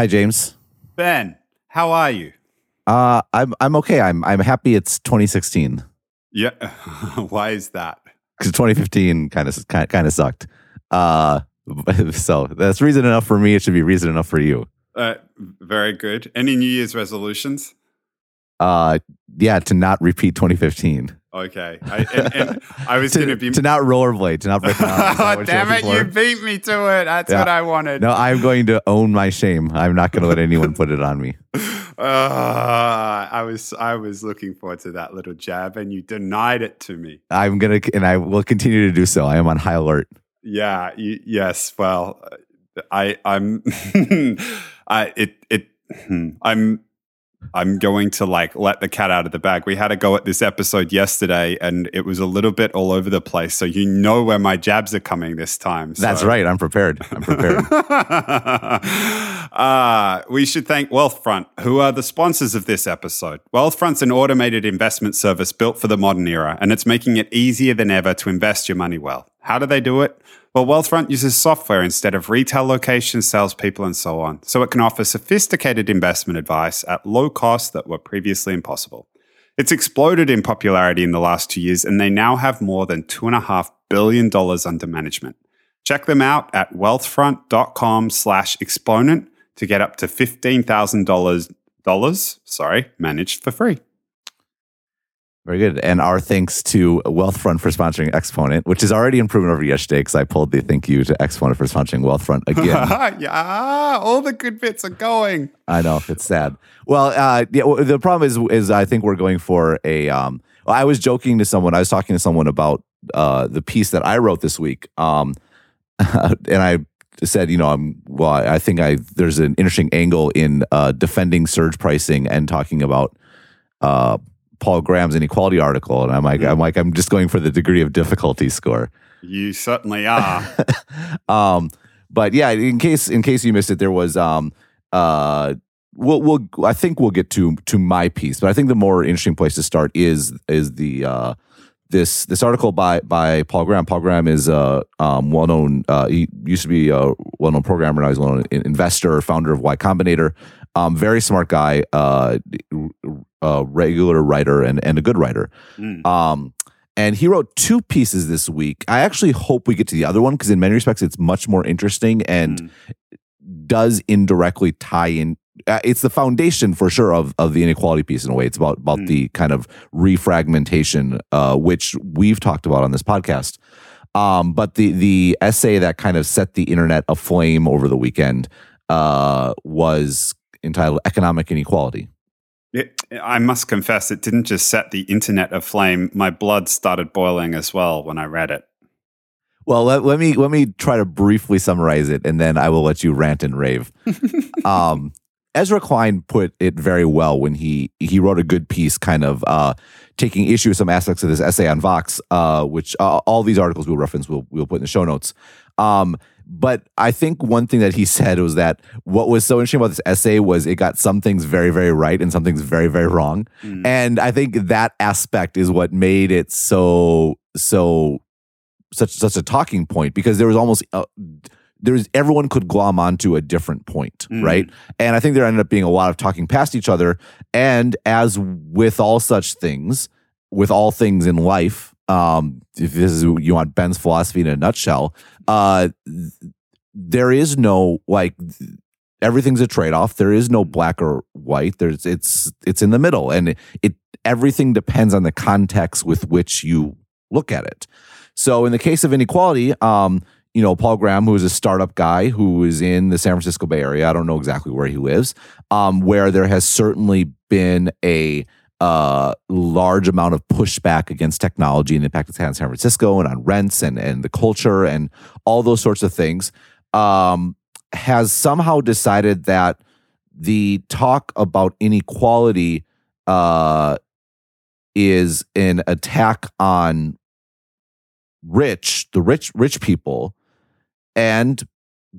Hi, James. Ben, how are you? Uh, I'm I'm okay. I'm I'm happy. It's 2016 Yeah. Why is that? because 2015 kind of kind of sucked. Uh, so that's reason enough for me. It should be reason enough for you. Uh, very good. Any New Year's resolutions? Uh, yeah, to not repeat 2015. Okay. I, and, and I was To, going to be. to not rollerblade, to not break down. Is that oh, damn it. You beat me to it. That's Yeah. what I wanted. No, I'm going to own my shame. I'm not going to let anyone put it on me. Uh, I was I was looking forward to that little jab, and you denied it to me. I'm gonna, and I will continue to do so. I am on high alert. Yeah. You, yes. Well, I I'm I it it hmm, I'm I'm going to like let the cat out of the bag. We had a go at this episode yesterday, and it was a little bit all over the place. So you know where my jabs are coming this time. That's right. I'm prepared. I'm prepared. uh, we should thank Wealthfront, who are the sponsors of this episode. Wealthfront's an automated investment service built for the modern era, and it's making it easier than ever to invest your money well. How do they do it? Well, Wealthfront uses software instead of retail locations, salespeople, and so on, so it can offer sophisticated investment advice at low costs that were previously impossible. It's exploded in popularity in the last two years, and they now have more than $2.5 billion under management. Check them out at wealthfront.com slash exponent to get up to $15,000, sorry, managed for free. Very good. And our thanks to Wealthfront for sponsoring Exponent, which is already improvement over yesterday because I pulled the thank you to Exponent for sponsoring Wealthfront again. yeah, all the good bits are going. I know it's sad. Well, uh, yeah, well, the problem is, is I think we're going for a. Um, well, I was joking to someone. I was talking to someone about uh, the piece that I wrote this week, um, and I said, you know, I'm well. I think I there's an interesting angle in uh, defending surge pricing and talking about uh, Paul Graham's inequality article, and I'm like, I'm like, I'm just going for the degree of difficulty score. You certainly are. um, but yeah, in case in case you missed it, there was um uh we'll we'll I think we'll get to to my piece, but I think the more interesting place to start is is the uh this this article by by Paul Graham. Paul Graham is a um, well known. Uh, he used to be a well known programmer. Now he's a well known investor, founder of Y Combinator. Um, very smart guy, uh, a regular writer, and and a good writer. Mm. Um, and he wrote two pieces this week. I actually hope we get to the other one because in many respects it's much more interesting and Mm. does indirectly tie in. Uh, it's the foundation for sure of of the inequality piece in a way. It's about about Mm. the kind of refragmentation, uh, which we've talked about on this podcast. Um, but the the essay that kind of set the internet aflame over the weekend uh, was entitled "Economic Inequality." It, I must confess, it didn't just set the internet aflame. My blood started boiling as well when I read it. Well, let, let me let me try to briefly summarize it, and then I will let you rant and rave. um, Ezra Klein put it very well when he he wrote a good piece, kind of uh, taking issue with some aspects of this essay on Vox, uh, which uh, all these articles we'll reference, we'll we'll put in the show notes. Um, but I think one thing that he said was that what was so interesting about this essay was it got some things very very right and some things very very wrong, Mm. and I think that aspect is what made it so so such such a talking point because there was almost uh, there was everyone could glom onto a different point, Mm. right? And I think there ended up being a lot of talking past each other. And as with all such things, with all things in life, um, if this is you want Ben's philosophy in a nutshell, uh, there is no like everything's a trade off. There is no black or white. There's it's it's in the middle, and it, it everything depends on the context with which you look at it. So in the case of inequality, um, you know, Paul Graham, who is a startup guy who is in the San Francisco Bay Area, I don't know exactly where he lives, um, where there has certainly been a uh, large amount of pushback against technology and the impact it's had on San Francisco and on rents and and the culture and all those sorts of things, um, has somehow decided that the talk about inequality uh, is an attack on rich, the rich, rich people, and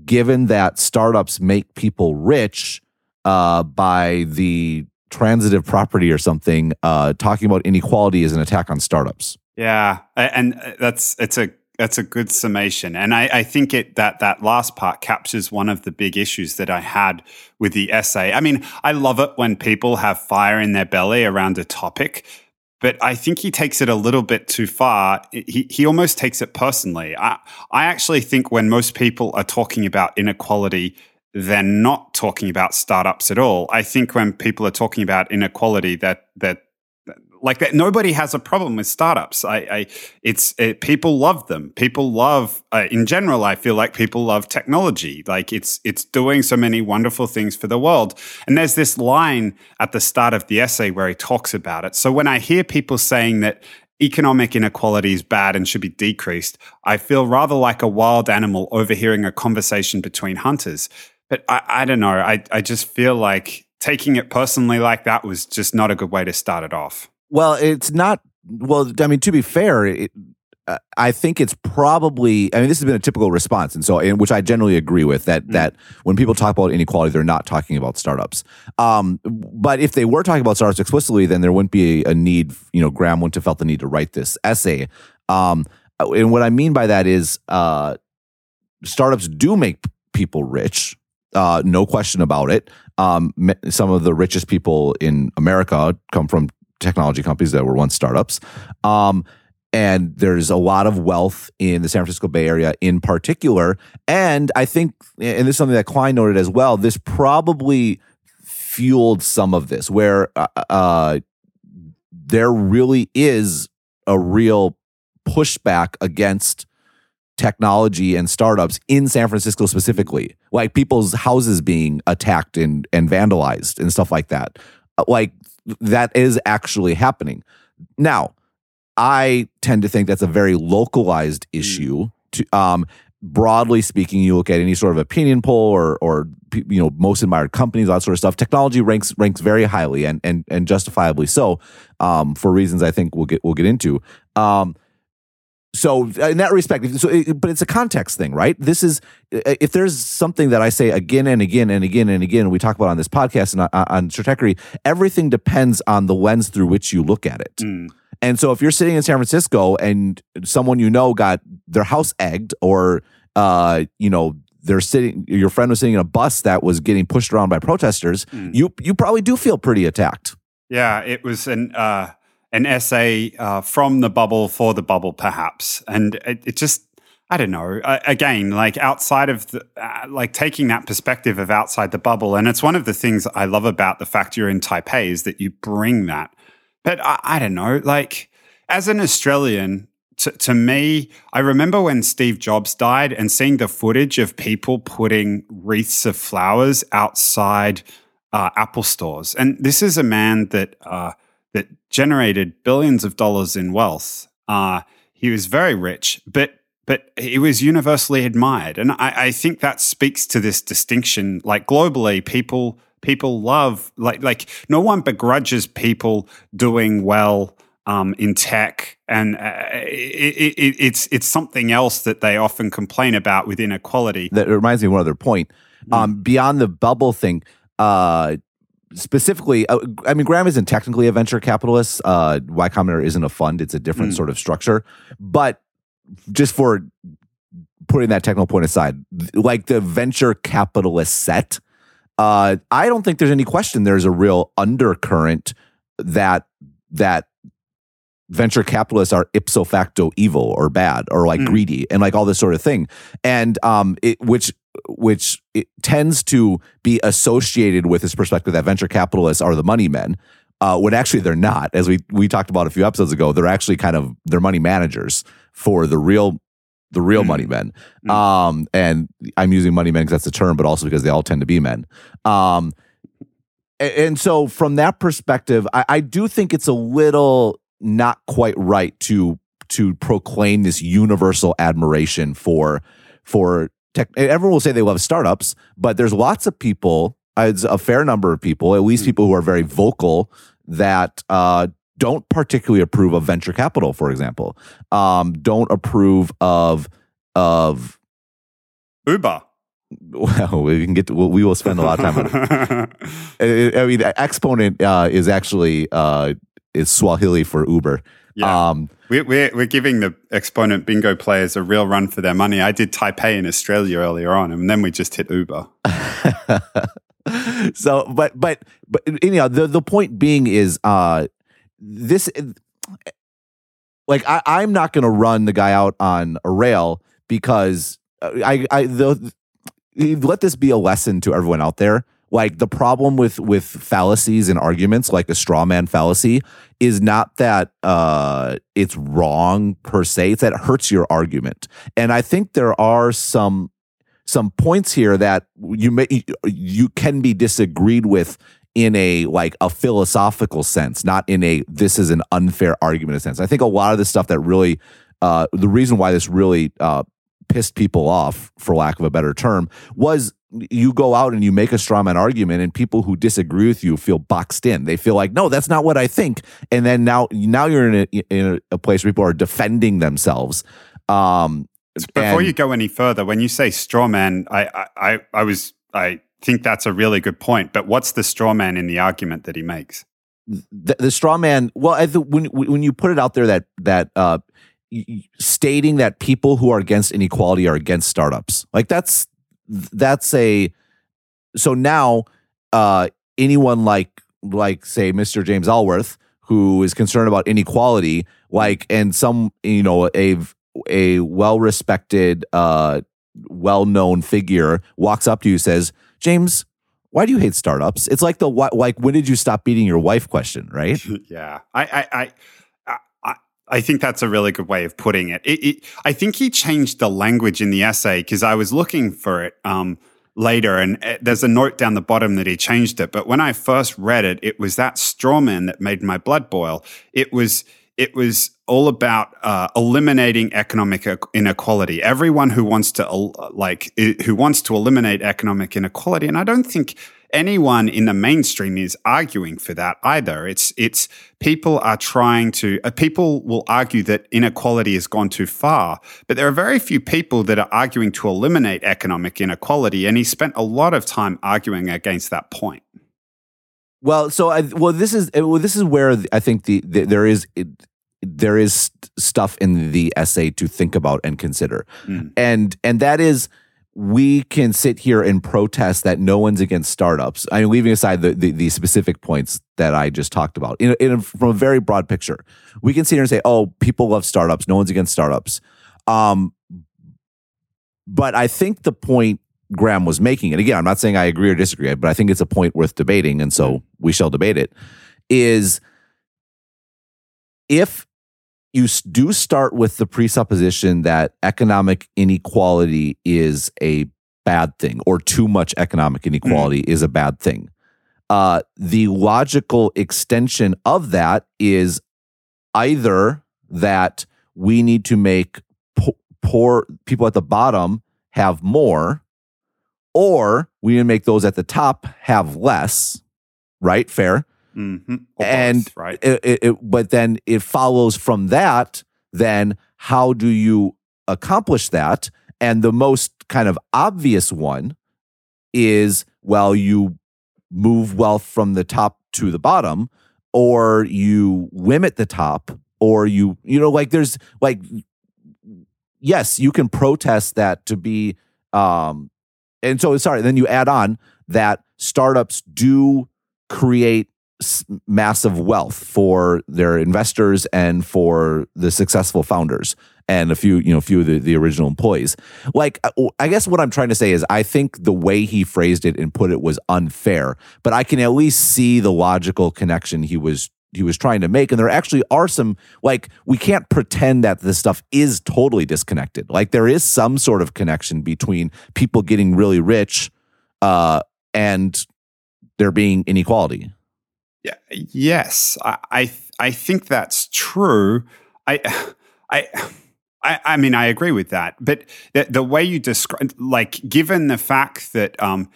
given that startups make people rich uh, by the transitive property or something, uh, talking about inequality as an attack on startups. Yeah, and uh, that's it's a that's a good summation, and I, I think it that that last part captures one of the big issues that I had with the essay. I mean, I love it when people have fire in their belly around a topic, but I think he takes it a little bit too far. He he almost takes it personally. I I actually think when most people are talking about inequality, they're not talking about startups at all. I think when people are talking about inequality, that that like that nobody has a problem with startups. I, I it's it, people love them. People love uh, in general i feel like people love technology. Like it's it's doing so many wonderful things for the world. And there's this line at the start of the essay where he talks about it. So when i hear people saying that economic inequality is bad and should be decreased i feel rather like a wild animal overhearing a conversation between hunters but i, I don't know I, I just feel like taking it personally like that was just not a good way to start it off well, it's not. Well, I mean, to be fair, it, uh, I think it's probably. I mean, this has been a typical response, and so, in which I generally agree with that. Mm. That when people talk about inequality, they're not talking about startups. Um, but if they were talking about startups explicitly, then there wouldn't be a, a need. You know, Graham wouldn't have felt the need to write this essay. Um, and what I mean by that is, uh, startups do make people rich. Uh, no question about it. Um, some of the richest people in America come from technology companies that were once startups. Um, and there's a lot of wealth in the San Francisco Bay Area in particular. And I think, and this is something that Klein noted as well, this probably fueled some of this, where uh, uh, there really is a real pushback against technology and startups in San Francisco specifically, like people's houses being attacked and, and vandalized and stuff like that. Like that is actually happening. Now, I tend to think that's a very localized mm. issue. To um, broadly speaking, you look at any sort of opinion poll or or you know most admired companies, all that sort of stuff. Technology ranks ranks very highly and and and justifiably so, um, for reasons I think we'll get we'll get into. Um, so in that respect, so it, but it's a context thing, right? This is if there's something that I say again and again and again and again, we talk about on this podcast and on, on Stratechery, everything depends on the lens through which you look at it. Mm. And so if you're sitting in San Francisco and someone you know got their house egged, or uh, you know they're sitting, your friend was sitting in a bus that was getting pushed around by protesters, mm. you you probably do feel pretty attacked. Yeah, it was an. Uh an essay uh, from the bubble for the bubble, perhaps. And it, it just, I don't know. Uh, again, like outside of the, uh, like taking that perspective of outside the bubble, and it's one of the things I love about the fact you're in Taipei is that you bring that. But I, I don't know. Like as an Australian, to, to me, I remember when Steve Jobs died and seeing the footage of people putting wreaths of flowers outside uh, Apple stores. And this is a man that uh, that generated billions of dollars in wealth. Uh, he was very rich, but but he was universally admired, and I, I think that speaks to this distinction. Like globally, people people love like like no one begrudges people doing well um, in tech, and uh, it, it, it's it's something else that they often complain about with inequality. That reminds me of one other point. Mm. Um, beyond the bubble thing, uh, specifically, uh, I mean, Graham isn't technically a venture capitalist. Uh, y Combinator isn't a fund; it's a different mm. sort of structure. But just for putting that technical point aside, like the venture capitalist set, uh, I don't think there's any question. There's a real undercurrent that that venture capitalists are ipso facto evil or bad or like mm. greedy and like all this sort of thing and um it, which which tends to be associated with this perspective that venture capitalists are the money men uh, when actually they're not as we we talked about a few episodes ago they're actually kind of they're money managers for the real the real mm. money men mm. um and i'm using money men because that's the term but also because they all tend to be men um and so from that perspective I, I do think it's a little not quite right to to proclaim this universal admiration for for tech. Everyone will say they love startups, but there's lots of people, as a fair number of people, at least hmm. people who are very vocal that uh, don't particularly approve of venture capital, for example, um, don't approve of of Uber. Well, we can get to, we will spend a lot of time on it. I mean, Exponent uh, is actually uh, is Swahili for Uber. Yeah. Um, we're, we're, we're giving the exponent bingo players a real run for their money. I did Taipei in Australia earlier on, and then we just hit Uber. so, but but but know the the point being is uh this like I I'm not going to run the guy out on a rail because I I the let this be a lesson to everyone out there like the problem with with fallacies and arguments like a straw man fallacy is not that uh it's wrong per se it's that it hurts your argument. And i think there are some some points here that you may you can be disagreed with in a like a philosophical sense not in a this is an unfair argument sense. I think a lot of the stuff that really uh the reason why this really uh pissed people off, for lack of a better term, was you go out and you make a straw man argument and people who disagree with you feel boxed in. They feel like, no, that's not what I think. And then now, now you're in a, in a place where people are defending themselves. Um, Before and, you go any further, when you say straw man, I, I, I was, I think that's a really good point. But what's the straw man in the argument that he makes? The, the straw man. Well, I th- when when you put it out there that that uh, stating that people who are against inequality are against startups. Like that's that's a so now uh anyone like like say Mr. James Allworth who is concerned about inequality like and some you know a a well-respected uh well-known figure walks up to you says, "James, why do you hate startups?" It's like the like when did you stop beating your wife question, right? yeah. I I I I think that's a really good way of putting it. it, it I think he changed the language in the essay because I was looking for it um, later, and uh, there's a note down the bottom that he changed it. But when I first read it, it was that strawman that made my blood boil. It was it was all about uh, eliminating economic inequality. Everyone who wants to like who wants to eliminate economic inequality, and I don't think anyone in the mainstream is arguing for that either. It's it's people are trying to uh, people will argue that inequality has gone too far, but there are very few people that are arguing to eliminate economic inequality, and he spent a lot of time arguing against that point. Well, so I, well, this is well, this is where I think the, the there is it, there is stuff in the essay to think about and consider, mm. and and that is we can sit here and protest that no one's against startups. I mean, leaving aside the, the, the specific points that I just talked about, in, in a, from a very broad picture, we can sit here and say, "Oh, people love startups. No one's against startups." Um, but I think the point Graham was making, and again, I'm not saying I agree or disagree, but I think it's a point worth debating, and so we shall debate it. Is if you do start with the presupposition that economic inequality is a bad thing or too much economic inequality mm. is a bad thing. Uh, the logical extension of that is either that we need to make po- poor people at the bottom have more, or we need to make those at the top have less. Right? Fair. Mm-hmm. And right, it, it, it, but then it follows from that. Then how do you accomplish that? And the most kind of obvious one is well, you move wealth from the top to the bottom, or you limit the top, or you you know like there's like yes, you can protest that to be um and so sorry, then you add on that startups do create massive wealth for their investors and for the successful founders and a few you know a few of the, the original employees. Like uh, i guess what i'm trying to say is i think the way he phrased it and put it was unfair but i can at least see the logical connection he was he was trying to make. And there actually are some like we can't pretend that this stuff is totally disconnected. Like there is some sort of connection between people getting really rich uh and there being inequality yeah, yes, I, I, I think that's true. I, I, I, I mean, I agree with that. But the, the way you describe, like, given the fact that um,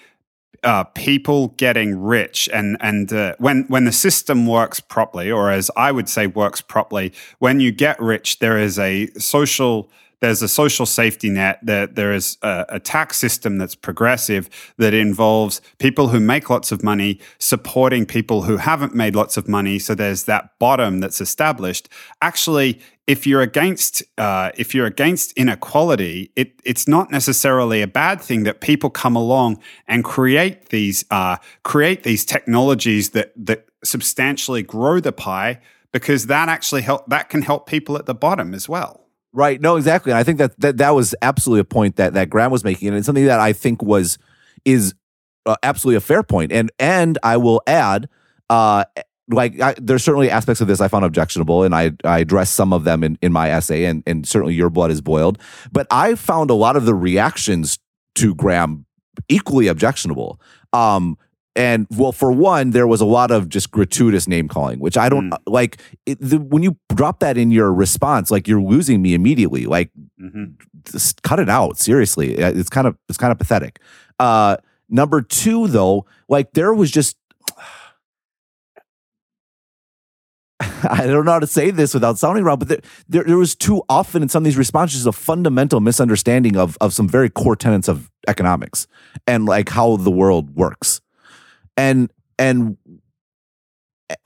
uh, people getting rich and and uh, when when the system works properly, or as I would say, works properly, when you get rich, there is a social there's a social safety net, that there is a, a, tax system that's progressive that involves people who make lots of money supporting people who haven't made lots of money. So there's that bottom that's established. Actually, if you're against uh, if you're against inequality, it, it's not necessarily a bad thing that people come along and create these uh, create these technologies that that substantially grow the pie because that actually help that can help people at the bottom as well. Right. No, exactly. And I think that that, that was absolutely a point that that Graham was making, and it's something that I think was is uh, absolutely a fair point. And and I will add, uh, like I, there's certainly aspects of this I found objectionable, and I I addressed some of them in in my essay, and and certainly your blood is boiled. But I found a lot of the reactions to Graham equally objectionable. Um, and well, for one, there was a lot of just gratuitous name calling, which I don't mm. like. It, the, when you drop that in your response, like you're losing me immediately. Like, mm-hmm. just cut it out. Seriously, it's kind of it's kind of pathetic. Uh, number two, though, like there was just. I don't know how to say this without sounding wrong, but there, there, there was too often in some of these responses a fundamental misunderstanding of of some very core tenets of economics and like how the world works and and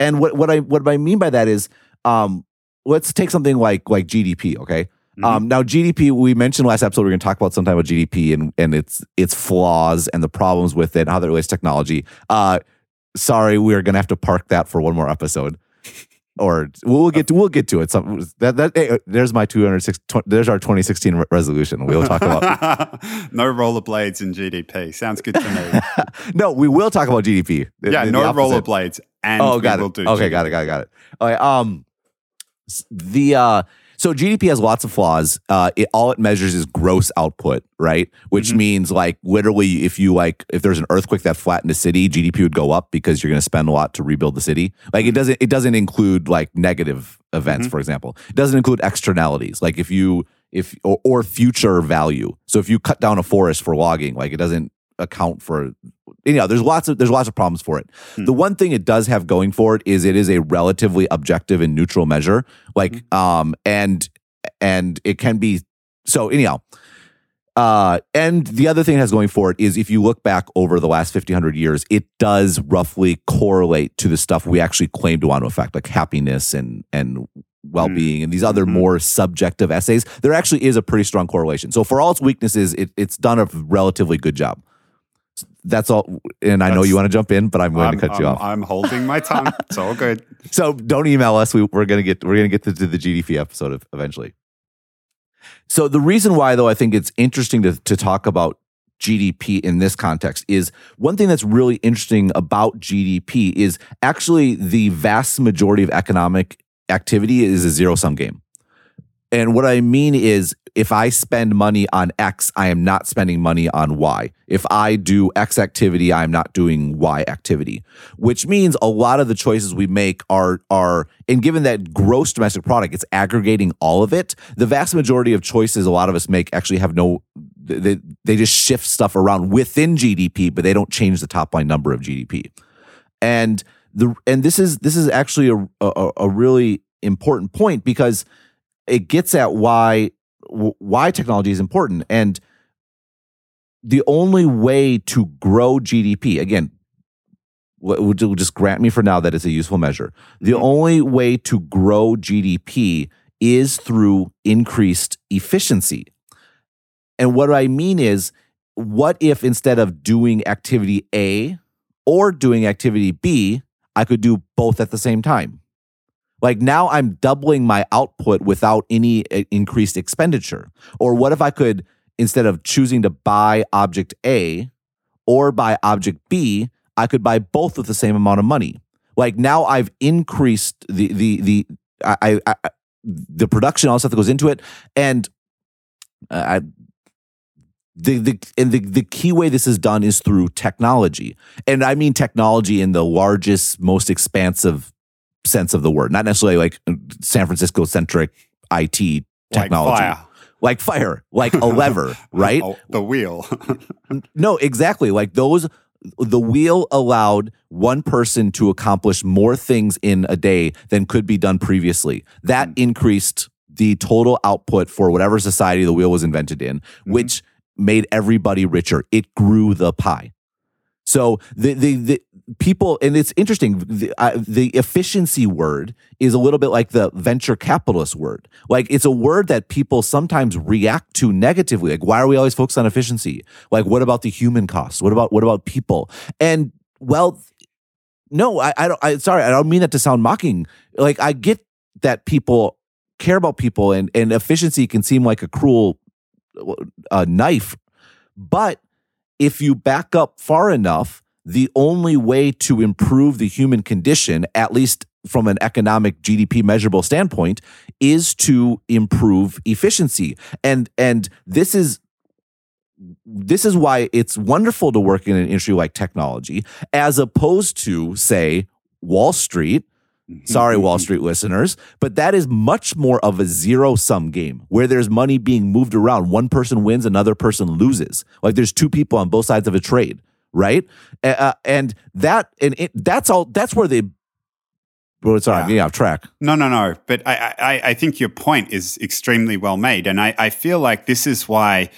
and what what I what I mean by that is um let's take something like like GDP, okay? Mm-hmm. Um, now GDP, we mentioned last episode we're going to talk about sometime about GDP and and its its flaws and the problems with it, and how that relates to technology. Uh, sorry, we're going to have to park that for one more episode or we'll get to we'll get to it. Some that that hey, there's my 206. there's our 2016 re- resolution. We'll talk about no rollerblades in GDP. Sounds good to me. no, we will talk about GDP. Yeah, no rollerblades, and oh, got it. okay, GDP. got it, got it, got it. All right. Um, the uh so GDP has lots of flaws. Uh, it, all it measures is gross output, right? Which mm-hmm. means like literally, if you like, if there's an earthquake that flattened a city, GDP would go up because you're going to spend a lot to rebuild the city. Like it mm-hmm. doesn't, it doesn't include like negative events, mm-hmm. for example. It doesn't include externalities, like if you if or, or future value. So if you cut down a forest for logging, like it doesn't account for you know there's lots of there's lots of problems for it hmm. the one thing it does have going for it is it is a relatively objective and neutral measure like hmm. um and and it can be so anyhow uh, and the other thing it has going for it is if you look back over the last 1500 years, it does roughly correlate to the stuff we actually claim to want to affect, like happiness and and well-being mm. and these other mm-hmm. more subjective essays. There actually is a pretty strong correlation. So for all its weaknesses, it, it's done a relatively good job that's all. And I that's, know you want to jump in, but I'm going I'm, to cut I'm, you off. I'm holding my tongue. it's all good. So don't email us. We, are going to get we're going to get to, to, the GDP episode of, eventually. So the reason why, though, I think it's interesting to to talk about GDP in this context is one thing that's really interesting about GDP is actually the vast majority of economic activity is a zero sum game. And what I mean is, if I spend money on X, I am not spending money on Y. If I do X activity, I am not doing Y activity, which means a lot of the choices we make are, are, and given that gross domestic product, it's aggregating all of it. The vast majority of choices a lot of us make actually have no, they, they just shift stuff around within GDP, but they don't change the top line number of GDP. And the, and this is, this is actually a, a, a really important point because it gets at why why technology is important and the only way to grow GDP again will just grant me for now that it's a useful measure. The mm-hmm. only way to grow GDP is through increased efficiency. And what I mean is, what if instead of doing activity A or doing activity B, I could do both at the same time? Like now I'm doubling my output without any uh, increased expenditure. Or what if I could, instead of choosing to buy object A or buy object B, I could buy both with the same amount of money. Like now I've increased the, the, the, I, I, the production, all the stuff that goes into it. And I, the, the and the, the key way this is done is through technology and i mean technology in the largest most expansive sense of the word, not necessarily like San Francisco centric IT technology. Like fire. Like fire, like a lever, right? Oh, the wheel. no, exactly. Like those, the wheel allowed one person to accomplish more things in a day than could be done previously. That mm. increased the total output for whatever society the wheel was invented in, Mm-hmm. which made everybody richer. It grew the pie. So the the, the people, and it's interesting. The, uh, the efficiency word is a little bit like the venture capitalist word. Like it's a word that people sometimes react to negatively. Like why are we always focused on efficiency? Like what about the human cost? What about what about people? And well, no, I, I don't. I sorry, I don't mean that to sound mocking. Like I get that people care about people, and and efficiency can seem like a cruel uh, knife, but if you back up far enough, the only way to improve the human condition, at least from an economic GDP measurable standpoint, is to improve efficiency. And and this is this is why it's wonderful to work in an industry like technology, as opposed to, say, Wall Street. Sorry, Wall Street listeners, but that is much more of a zero sum game where there's money being moved around. One person wins, another person loses. Like there's two people on both sides of a trade, right? Uh, and that and it, that's all. That's where they. Well, sorry, I'm getting off track. No, no, no. But I, I, I think your point is extremely well made, and I, I feel like this is why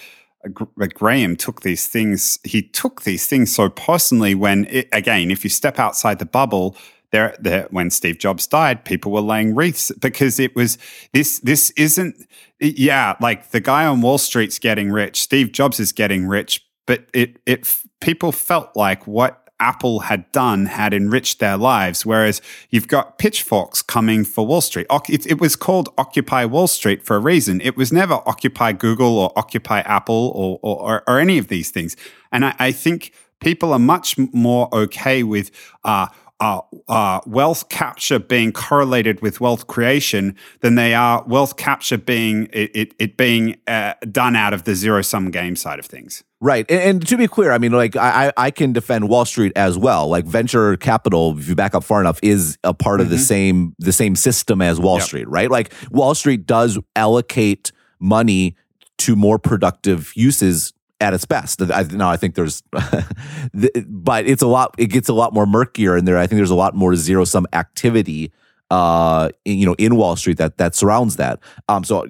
Graham took these things. He took these things so personally. When it, again, if you step outside the bubble, there, there, when Steve Jobs died, people were laying wreaths because it was this. This isn't, yeah, like the guy on Wall Street's getting rich. Steve Jobs is getting rich, but it, it, people felt like what Apple had done had enriched their lives. Whereas you've got pitchforks coming for Wall Street. It, it, was called Occupy Wall Street for a reason. It was never Occupy Google or Occupy Apple or, or, or any of these things. And I, I, think people are much more okay with, uh, uh, uh, wealth capture being correlated with wealth creation than they are wealth capture being it, it, it being uh, done out of the zero sum game side of things. Right. And, and, to be clear, I mean, like I, I can defend Wall Street as well. Like venture capital, if you back up far enough, is a part mm-hmm. of the same the same system as Wall yep. Street, right? Like Wall Street does allocate money to more productive uses at its best. I, no, I think there's, but it's a lot. It gets a lot more murkier in there. I think there's a lot more zero sum activity, uh, in, you know, in Wall Street that that surrounds that. Um, so,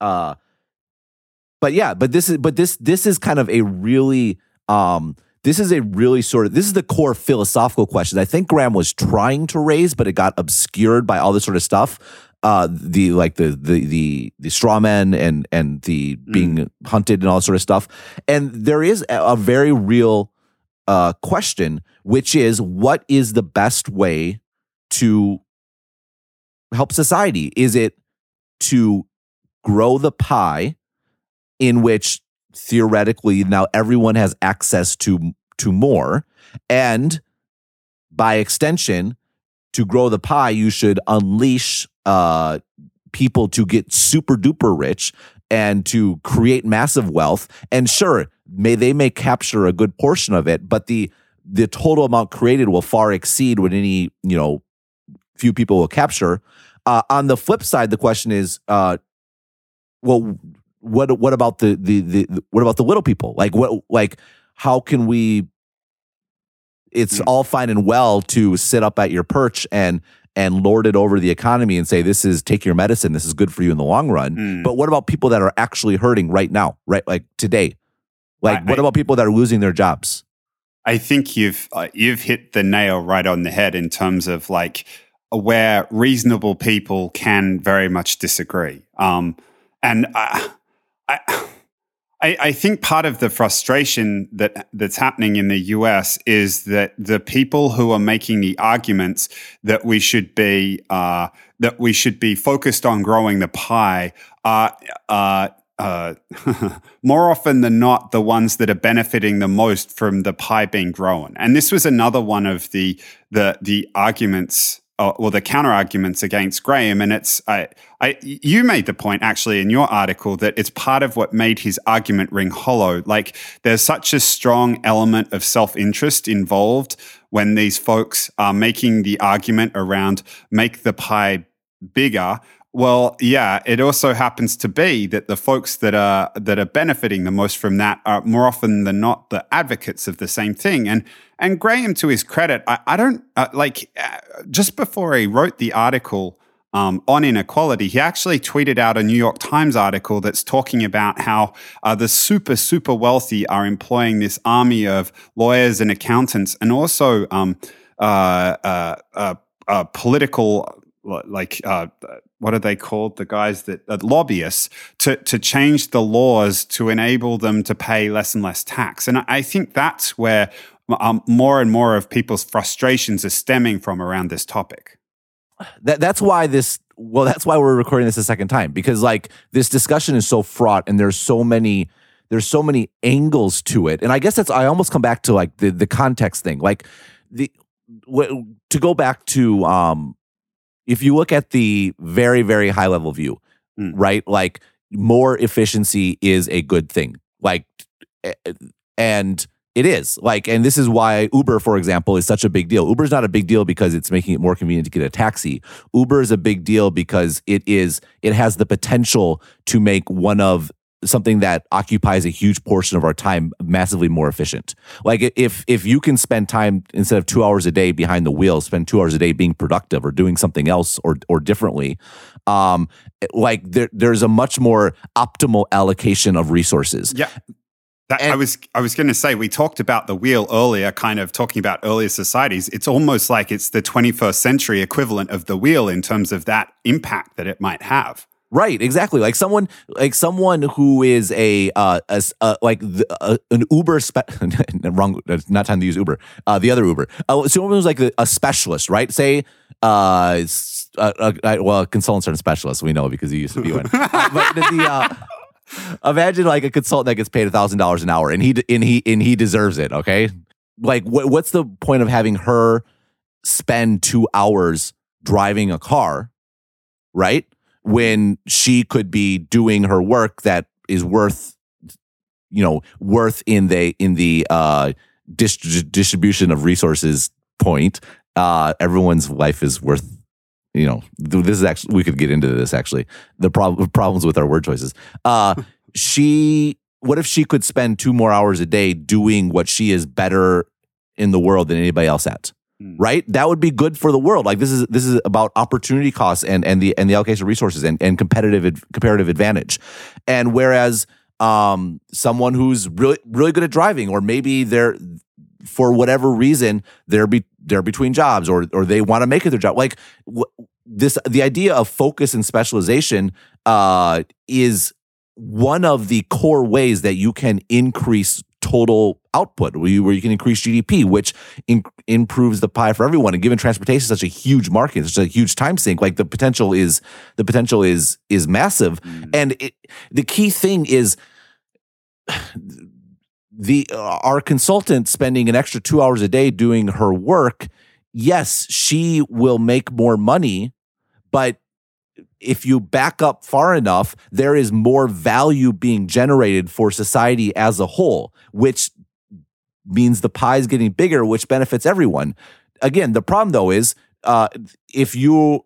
uh, but yeah, but this is, but this this is kind of a really, um, this is a really sort of this is the core philosophical question I think Graham was trying to raise, but it got obscured by all this sort of stuff uh the like the the the the straw men and and the being mm. hunted and all that sort of stuff. And there is a, a very real uh question which is what is the best way to help society? Is it to grow the pie in which theoretically now everyone has access to to more? And by extension to grow the pie you should unleash uh, people to get super duper rich and to create massive wealth. And sure, may they may capture a good portion of it, but the the total amount created will far exceed what any you know few people will capture. Uh, on the flip side, the question is, uh, well, what what about the, the the what about the little people? Like what like how can we? It's mm. all fine and well to sit up at your perch and and lord it over the economy and say this is take your medicine. This is good for you in the long run. Mm. but what about people that are actually hurting right now right like today? Like I, what about people that are losing their jobs? I think you've uh, you've hit the nail right on the head in terms of like where reasonable people can very much disagree. Um and I, I I, I, think part of the frustration that that's happening in the US is that the people who are making the arguments that we should be uh, that we should be focused on growing the pie are. Uh, uh, more often than not, the ones that are benefiting the most from the pie being grown, and this was another one of the the the arguments uh, well, the counter arguments against Graham, and it's I, I, you made the point actually in your article that it's part of what made his argument ring hollow. Like there's such a strong element of self interest involved when these folks are making the argument around make the pie bigger. Well, yeah, it also happens to be that the folks that are that are benefiting the most from that are more often than not the advocates of the same thing. And and Graham, to his credit, I, I don't uh, like uh, just before he wrote the article um, on inequality, he actually tweeted out a New York Times article that's talking about how uh, the super, super wealthy are employing this army of lawyers and accountants and also um, uh, uh, political like uh, what are they called? The guys that uh, lobbyists to to change the laws to enable them to pay less and less tax. And i think that's where um, more and more of people's frustrations are stemming from around this topic. That, that's why this well that's why we're recording this a second time because like this discussion is so fraught and there's so many there's so many angles to it. And i guess that's i almost come back to like the the context thing. Like the to go back to um if you look at the very very high level view mm. right like more efficiency is a good thing like and it is like and this is why uber for example is such a big deal uber is not a big deal because it's making it more convenient to get a taxi uber is a big deal because it is it has the potential to make one of something that occupies a huge portion of our time massively more efficient. Like if if you can spend time instead of two hours a day behind the wheel, spend two hours a day being productive or doing something else or or differently, um, like there, there's a much more optimal allocation of resources. Yeah. That, and, I was I was going to say we talked about the wheel earlier, kind of talking about earlier societies. It's almost like it's the 21st century equivalent of the wheel in terms of that impact that it might have. Right, exactly. Like someone, like someone who is a, uh, a, uh, like the, uh, an Uber, spe- wrong, not time to use Uber. Uh, the other Uber. Uh, someone who's like a, a specialist, right? Say, uh, uh, uh, well, consultants are specialists. We know because you used to be one. uh, but the, uh, imagine like a consultant that gets paid a thousand dollars an hour, and he and he and he deserves it. Okay, like wh- what's the point of having her spend two hours driving a car, right? When she could be doing her work that is worth you know worth in the in the uh dist- distribution of resources point uh everyone's life is worth you know this is actually we could get into this actually the problem problems with our word choices uh she what if she could spend two more hours a day doing what she is better in the world than anybody else at. Right? That would be good for the world. Like this is this is about opportunity costs and and the and the allocation of resources and, and competitive comparative advantage. And whereas um, someone who's really really good at driving, or maybe they're for whatever reason they're be they're between jobs, or or they want to make it their job. Like this, the idea of focus and specialization uh, is one of the core ways that you can increase total output where you, where you can increase GDP, which in, improves the pie for everyone. And given transportation is such a huge market, such a huge time sink, like the potential is the potential is is massive. Mm. And it, the key thing is the uh, our consultant spending an extra two hours a day doing her work. Yes, she will make more money, but if you back up far enough, there is more value being generated for society as a whole, which means the pie is getting bigger, which benefits everyone. Again, the problem though is uh, if you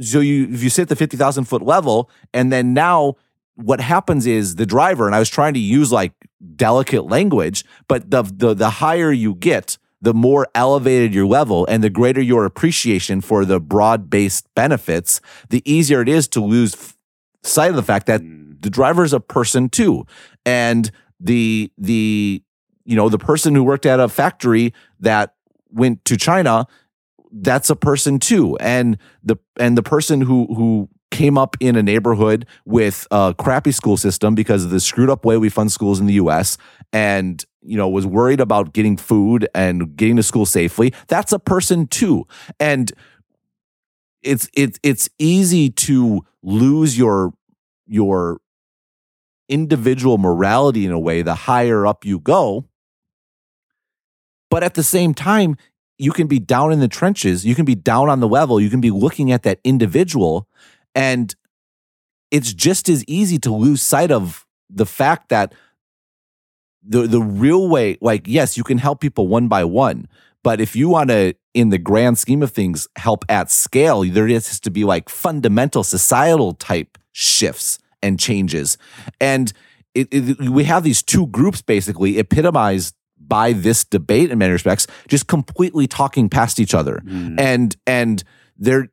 so you if you sit the fifty thousand foot level, and then now what happens is the driver, and I was trying to use like delicate language, but the the the higher you get, the more elevated your level and the greater your appreciation for the broad based benefits, the easier it is to lose f- sight of the fact that hmm. the driver is a person too, and the the you know, the person who worked at a factory that went to China, that's a person too. And the and the person who who came up in a neighborhood with a crappy school system because of the screwed up way we fund schools in the US and you know was worried about getting food and getting to school safely that's a person too and it's it's it's easy to lose your your individual morality in a way the higher up you go but at the same time, you can be down in the trenches, you can be down on the level, you can be looking at that individual. And it's just as easy to lose sight of the fact that the the real way, like, yes, you can help people one by one. But if you want to, in the grand scheme of things, help at scale, there has to be like fundamental societal type shifts and changes. And it, it, we have these two groups basically epitomized by this debate in many respects, just completely talking past each other. Mm. And and they're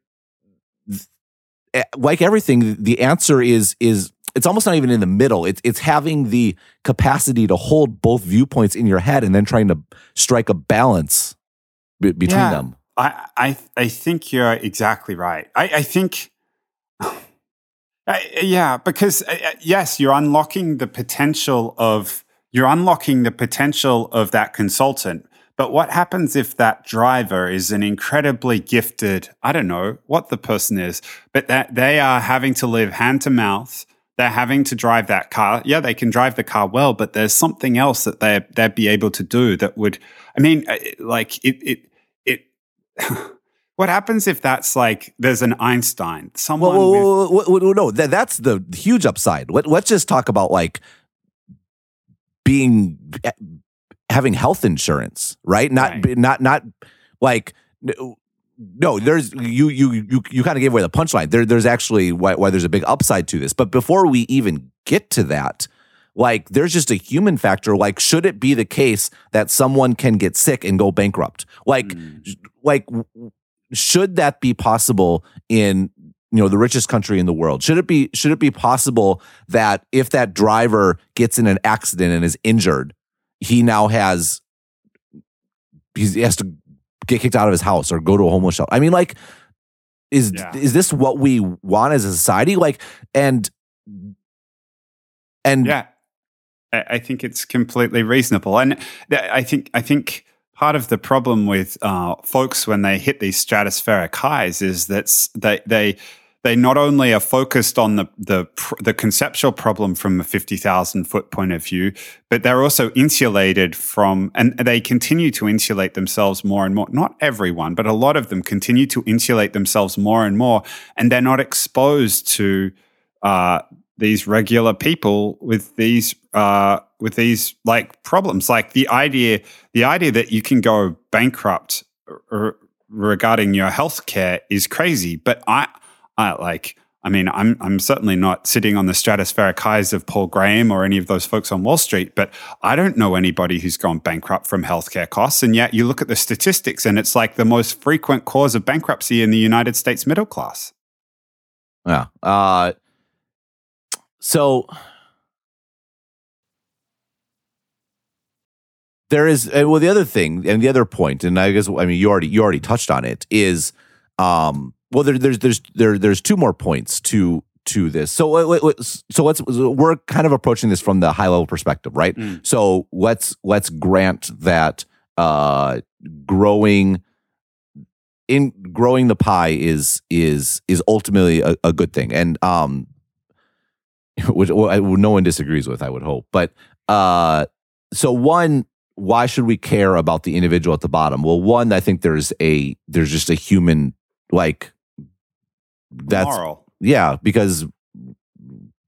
eh, like everything, the answer is is it's almost not even in the middle. It's it's having the capacity to hold both viewpoints in your head and then trying to strike a balance be- between Yeah. them. I, I, I think you're exactly right. I, I think, I, yeah, because uh, uh, yes, you're unlocking the potential of you're unlocking the potential of that consultant. But what happens if that driver is an incredibly gifted? I don't know what the person is, but that they are having to live hand to mouth. They're having to drive that car. Yeah, they can drive the car well, but there's something else that they they'd be able to do that would. I mean, uh, like it it it. what happens if that's like there's an Einstein, someone Well, with well, well, well, well, no, that, that's the huge upside. Let, let's just talk about like being eh, having health insurance, right? Not Right. not not like no. There's you you you you kind of gave away the punchline. There there's actually why, why there's a big upside to this. But before we even get to that. Like there's just a human factor. Like, should it be the case that someone can get sick and go bankrupt? Like, Mm. like should that be possible in you know the richest country in the world should it be should it be possible that if that driver gets in an accident and is injured he now has he has to get kicked out of his house or go to a homeless shelter. I mean like is Yeah. is this what we want as a society? Like and and Yeah, I, I think it's completely reasonable, and I think I think part of the problem with uh, folks when they hit these stratospheric highs is that they they they not only are focused on the the the conceptual problem from a fifty thousand foot point of view, but they're also insulated from, and they continue to insulate themselves more and more. Not everyone, but a lot of them continue to insulate themselves more and more, and they're not exposed to. Uh, these regular people with these uh, with these like problems like the idea the idea that you can go bankrupt r- regarding your health care is crazy but i i like i mean i'm i'm certainly not sitting on the stratospheric highs of paul graham or any of those folks on wall street but i don't know anybody who's gone bankrupt from healthcare costs and yet you look at the statistics and it's like the most frequent cause of bankruptcy in the united states middle class Yeah. Uh, so there is uh, well the other thing and the other point, and I guess I mean you already you already touched on it is um well there, there's there's there there's two more points to to this. So so let's we're kind of approaching this from the high level perspective, right? Mm. So let's let's grant that uh growing in growing the pie is is is ultimately a, a good thing and um which well, no one disagrees with i would hope but uh so one why should we care about the individual at the bottom well one i think there's a there's just a human like that's moral yeah because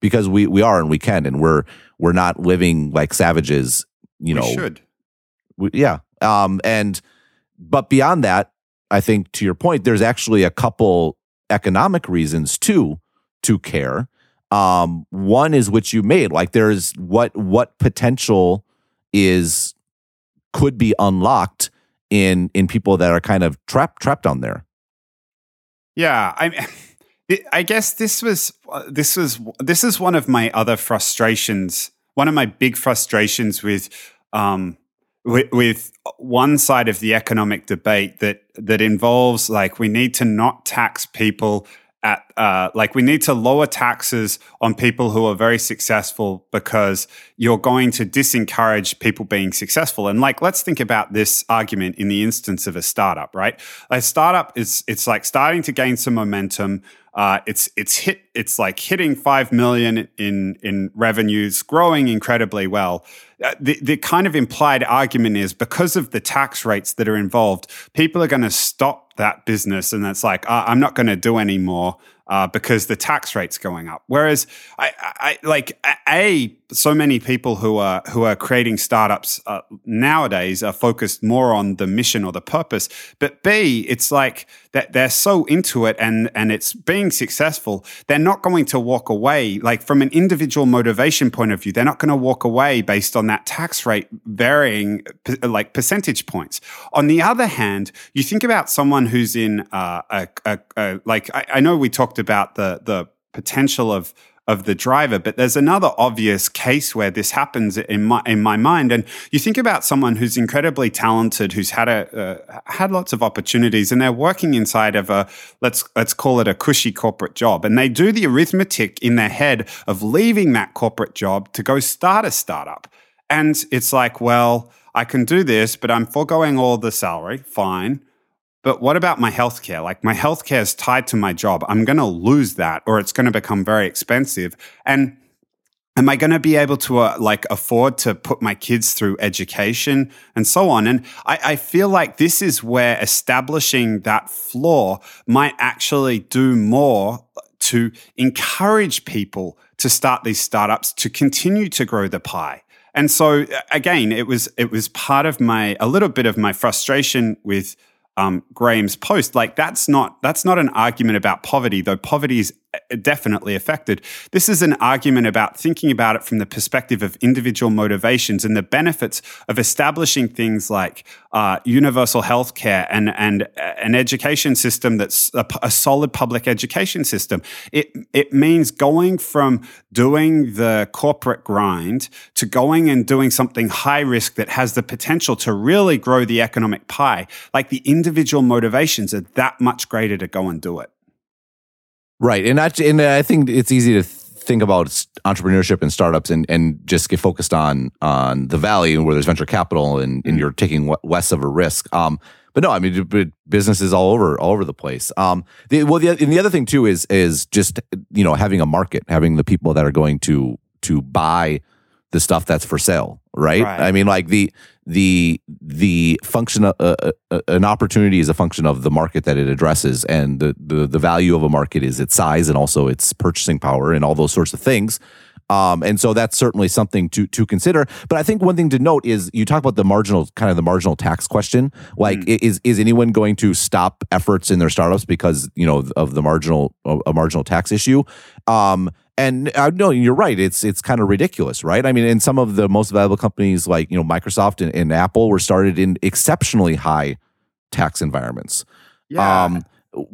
because we we are and we can and we're we're not living like savages you We know. should. We- yeah um and but beyond that i think to your point there's actually a couple economic reasons too to care. Um one is which you made like there's what what potential is could be unlocked in in people that are kind of trapped trapped on there. Yeah, I I guess this was this was this is one of my other frustrations. One of my big frustrations with um with, with one side of the economic debate that that involves like we need to not tax people at uh, like we need to lower taxes on people who are very successful because you're going to disencourage people being successful and like let's think about this argument in the instance of a startup right a startup is it's like starting to gain some momentum uh, it's it's hit it's like hitting five million in in revenues growing incredibly well uh, the, the kind of implied argument is because of the tax rates that are involved, people are going to stop that business, and it's like uh, I'm not going to do anymore uh, because the tax rate's going up. Whereas I, I like a so many people who are who are creating startups uh, nowadays are focused more on the mission or the purpose. But B, it's like that they're so into it and and it's being successful. They're not going to walk away. Like from an individual motivation point of view, they're not going to walk away based on that tax rate varying like percentage points. On the other hand, you think about someone who's in uh, a, a, a, like I, I know we talked about the the potential of of the driver. But there's another obvious case where this happens in my in my mind. And you think about someone who's incredibly talented, who's had a uh, had lots of opportunities, and they're working inside of a let's let's call it a cushy corporate job, and they do the arithmetic in their head of leaving that corporate job to go start a startup. And it's like, well, I can do this, but I'm foregoing all the salary. Fine. But what about my healthcare? Like my healthcare is tied to my job. I'm going to lose that or it's going to become very expensive. And am I going to be able to uh, like afford to put my kids through education and so on? And I, I feel like this is where establishing that floor might actually do more to encourage people to start these startups to continue to grow the pie. And so again, it was it was part of my a little bit of my frustration with um, Graham's post, like that's not that's not an argument about poverty, though poverty is definitely affected. This is an argument about thinking about it from the perspective of individual motivations and the benefits of establishing things like uh, universal health care and, and uh, an education system that's a, a, solid public education system. It, it means going from doing the corporate grind to going and doing something high risk that has the potential to really grow the economic pie. Like the individual motivations are that much greater to go and do it. Right, and I, and I think it's easy to think about entrepreneurship and startups and, and just get focused on on the valley where there's venture capital and, and mm-hmm. you're taking less of a risk. Um, but no, I mean, businesses all over all over the place. Um, the, well, the and the other thing too is is just you know having a market, having the people that are going to to buy the stuff that's for sale, right? right. I mean, like the the the function of uh, uh, uh, an opportunity is a function of the market that it addresses, and the, the the value of a market is its size and also its purchasing power and all those sorts of things. Um, and so that's certainly something to to consider. But I think one thing to note is you talk about the marginal kind of the marginal tax question. Like, mm. is is anyone going to stop efforts in their startups because you know of the marginal a marginal tax issue? Um, and I uh, know you're right. It's it's kind of ridiculous, right? I mean, and some of the most valuable companies like you know Microsoft and, and Apple were started in exceptionally high tax environments. Yeah. Um,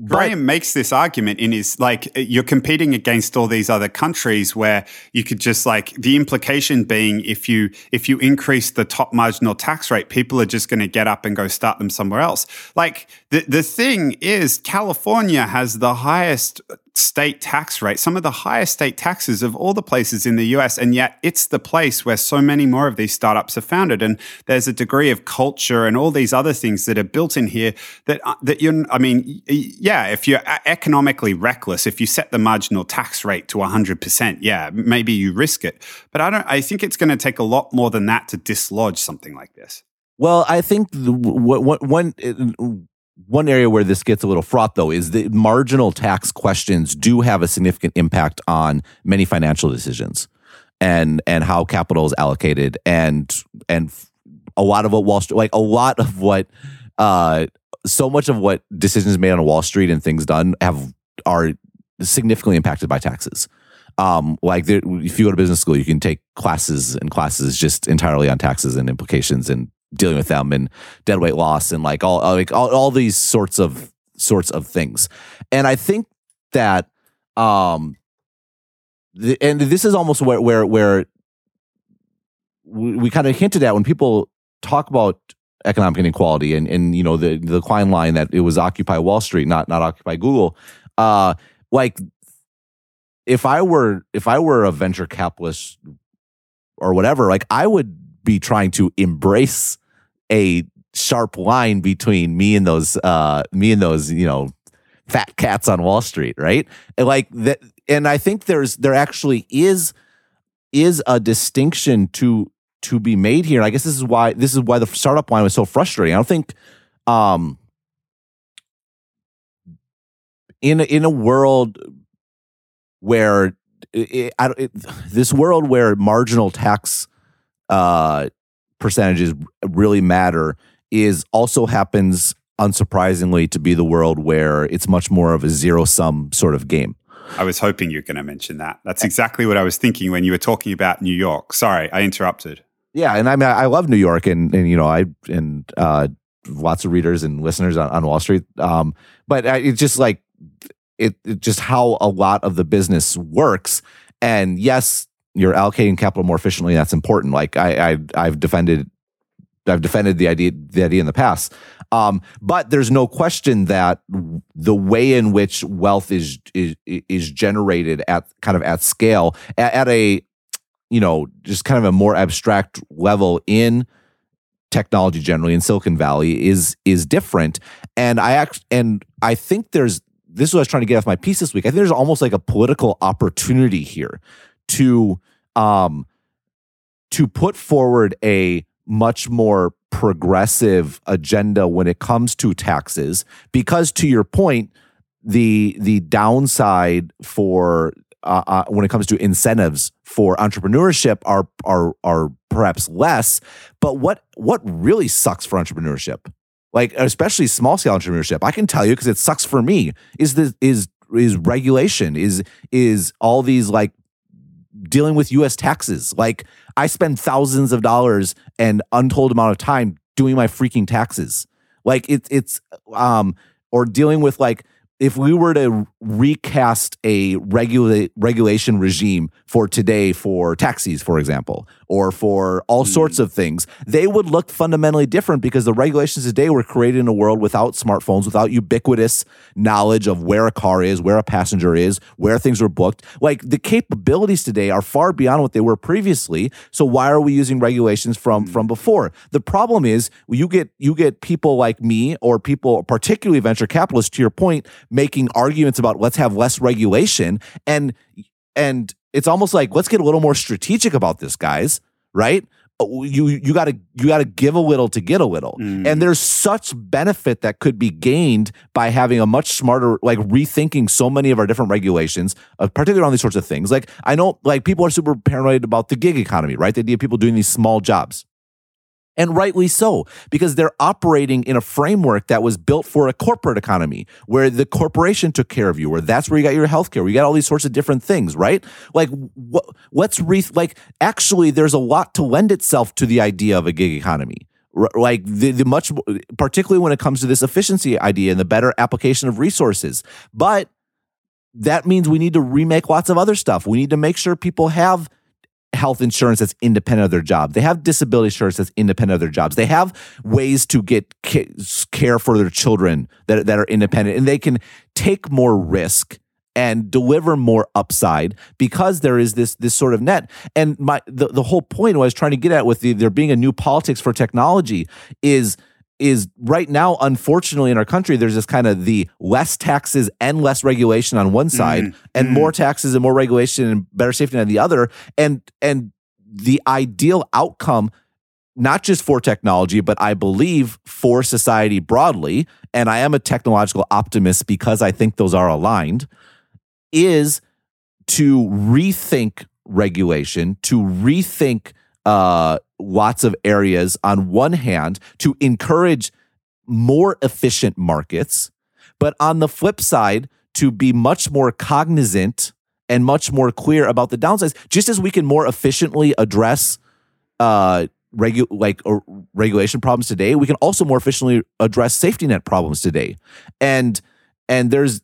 Graham but, makes this argument in his like you're competing against all these other countries where you could just like the implication being if you if you increase the top marginal tax rate, people are just going to get up and go start them somewhere else. Like the the thing is, California has the highest state tax rate, some of the highest state taxes of all the places in the US. And yet it's the place where so many more of these startups are founded. And there's a degree of culture and all these other things that are built in here that, uh, that you're, I mean, yeah, if you're economically reckless, if you set the marginal tax rate to 100%, yeah, maybe you risk it. But I don't, I think it's going to take a lot more than that to dislodge something like this. Well, I think the, what, one, one area where this gets a little fraught, though, is that marginal tax questions do have a significant impact on many financial decisions and and how capital is allocated and and a lot of what Wall Street, like a lot of what, uh, so much of what decisions made on Wall Street and things done have are significantly impacted by taxes. Um, like there, if you go to business school, you can take classes and classes just entirely on taxes and implications and dealing with them and dead weight loss and like all like all, all these sorts of sorts of things. And I think that um the, and this is almost where where where we, we kind of hinted at when people talk about economic inequality and and you know the the Klein line that it was Occupy Wall Street, not not Occupy Google. Uh, like if I were if I were a venture capitalist or whatever, like I would be trying to embrace a sharp line between me and those uh me and those you know fat cats on wall street right? Like that and i think there's there actually is is a distinction to to be made here. And i guess this is why this is why the startup line was so frustrating. I don't think um in in a world where it, I, it, this world where marginal tax uh, percentages really matter is also happens unsurprisingly to be the world where it's much more of a zero sum sort of game. I was hoping you were going to mention that. That's exactly what I was thinking when you were talking about New York. Sorry, I interrupted. Yeah, and I mean, I love New York, and and you know, I and uh, lots of readers and listeners on, on Wall Street. Um, but it's just like it, it, just how a lot of the business works. And yes, you're allocating capital more efficiently. That's important. Like I, I I've defended I've defended the idea the idea in the past. Um, but there's no question that the way in which wealth is is is generated at kind of at scale at, at a you know just kind of a more abstract level in technology generally in Silicon Valley is is different. And I act and I think there's this is what I was trying to get off my piece this week. I think there's almost like a political opportunity here to um to put forward a much more progressive agenda when it comes to taxes because to your point the the downside for uh, uh, when it comes to incentives for entrepreneurship are are are perhaps less. But what what really sucks for entrepreneurship, like especially small scale entrepreneurship, I can tell you because it sucks for me. Is the is is regulation is is all these like dealing with U.S. taxes. Like I spend thousands of dollars and untold amount of time doing my freaking taxes. Like it's it's um or dealing with like if we were to recast a regula- regulation regime for today for taxis, for example, or for all mm. sorts of things, they would look fundamentally different because the regulations today were created in a world without smartphones, without ubiquitous knowledge of where a car is, where a passenger is, where things were booked. Like the capabilities today are far beyond what they were previously. So why are we using regulations from mm. from before? The problem is you get you get people like me or people, particularly venture capitalists, to your point making arguments about let's have less regulation. And and it's almost like let's get a little more strategic about this guys right? Uh, you you got to you got to give a little to get a little. Mm. and there's such benefit that could be gained by having a much smarter like rethinking so many of our different regulations uh, particularly on these sorts of things. Like i know like people are super paranoid about the gig economy right? The idea of people doing these small jobs and rightly so, because they're operating in a framework that was built for a corporate economy where the corporation took care of you, where that's where you got your healthcare, where you got all these sorts of different things, right? Like, wh- let's re, like, actually, there's a lot to lend itself to the idea of a gig economy. Like the, the much, particularly when it comes to this efficiency idea and the better application of resources. But that means we need to remake lots of other stuff. We need to make sure people have health insurance that's independent of their job. They have disability insurance that's independent of their jobs. They have ways to get care for their children that, that are independent and they can take more risk and deliver more upside because there is this this sort of net. And my the, the whole point I was trying to get at with the, there being a new politics for technology is – is right now, unfortunately, in our country, there's this kind of the less taxes and less regulation on one side, mm-hmm. and mm-hmm. more taxes and more regulation and better safety on the other. And and the ideal outcome, not just for technology, but I believe for society broadly, and I am a technological optimist because I think those are aligned, is to rethink regulation, to rethink uh, lots of areas on one hand to encourage more efficient markets, but on the flip side, to be much more cognizant and much more clear about the downsides, just as we can more efficiently address uh, regu- like uh, regulation problems today, we can also more efficiently address safety net problems today. And and there's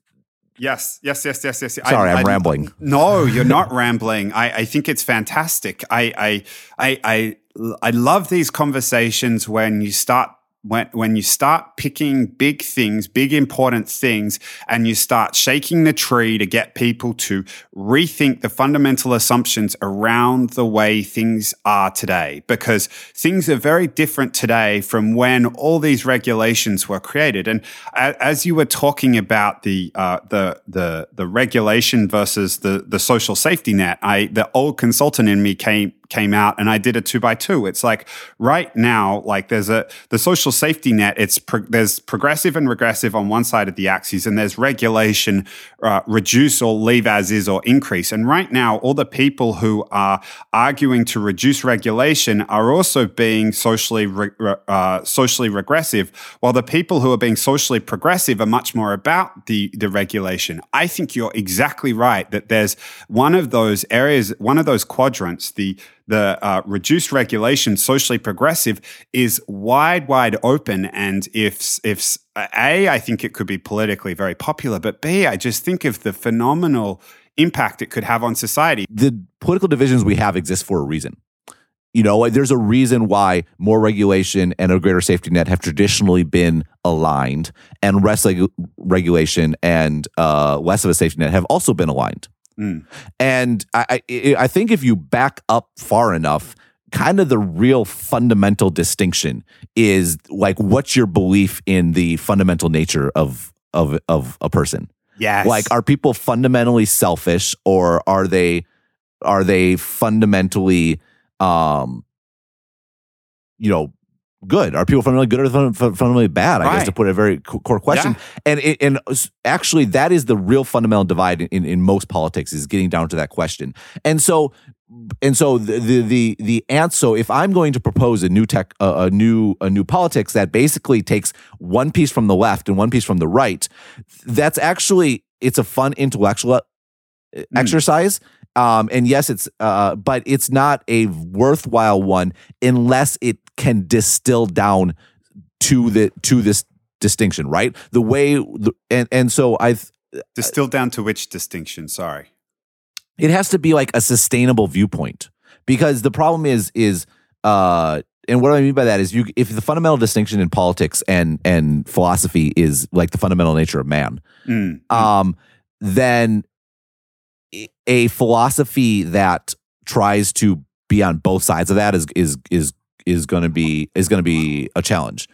Yes, yes, yes, yes, yes. Sorry, I, am rambling. No, you're not rambling. I, I think it's fantastic. I, I, I, I, love these conversations when you start when when you start picking big things, big important things, and you start shaking the tree to get people to rethink the fundamental assumptions around the way things are today, because things are very different today from when all these regulations were created. And as you were talking about the uh, the the the regulation versus the the social safety net, I the old consultant in me came came out and I did a two by two. It's like right now, like there's a the social safety net. It's pro- there's progressive and regressive on one side of the axis, and there's regulation, uh, reduce or leave as is or increase. And right now, all the people who are arguing to reduce regulation are also being socially re- uh, socially regressive, while the people who are being socially progressive are much more about the the regulation. I think you're exactly right that there's one of those areas, one of those quadrants, the the uh, reduced regulation, socially progressive, is wide, wide open. And if if a, I think it could be politically very popular, but b, I just think of the phenomenal impact it could have on society. The political divisions we have exist for a reason. You know, there's a reason why more regulation and a greater safety net have traditionally been aligned, and less regu- regulation and uh, less of a safety net have also been aligned. Mm. And I, I, I think if you back up far enough, kind of the real fundamental distinction is like what's your belief in the fundamental nature of of of a person. Yes. Like are people fundamentally selfish or are they are they fundamentally um you know good? Are people fundamentally good or fundamentally bad? I right. guess to put a very core question. Yeah. And and actually, that is the real fundamental divide in, in most politics is getting down to that question. And so and so the the the, the answer. So if I'm going to propose a new tech, uh, a new a new politics that basically takes one piece from the left and one piece from the right, that's actually it's a fun intellectual mm. Um, and yes, it's uh, but it's not a worthwhile one unless it can distill down to the to this distinction, right? The way and and so I've distill down to which distinction? Sorry, it has to be like a sustainable viewpoint because the problem is is uh and what I mean by that is you if the fundamental distinction in politics and and philosophy is like the fundamental nature of man, mm. um, then a philosophy that tries to be on both sides of that is is is is going to be is going to be a challenge.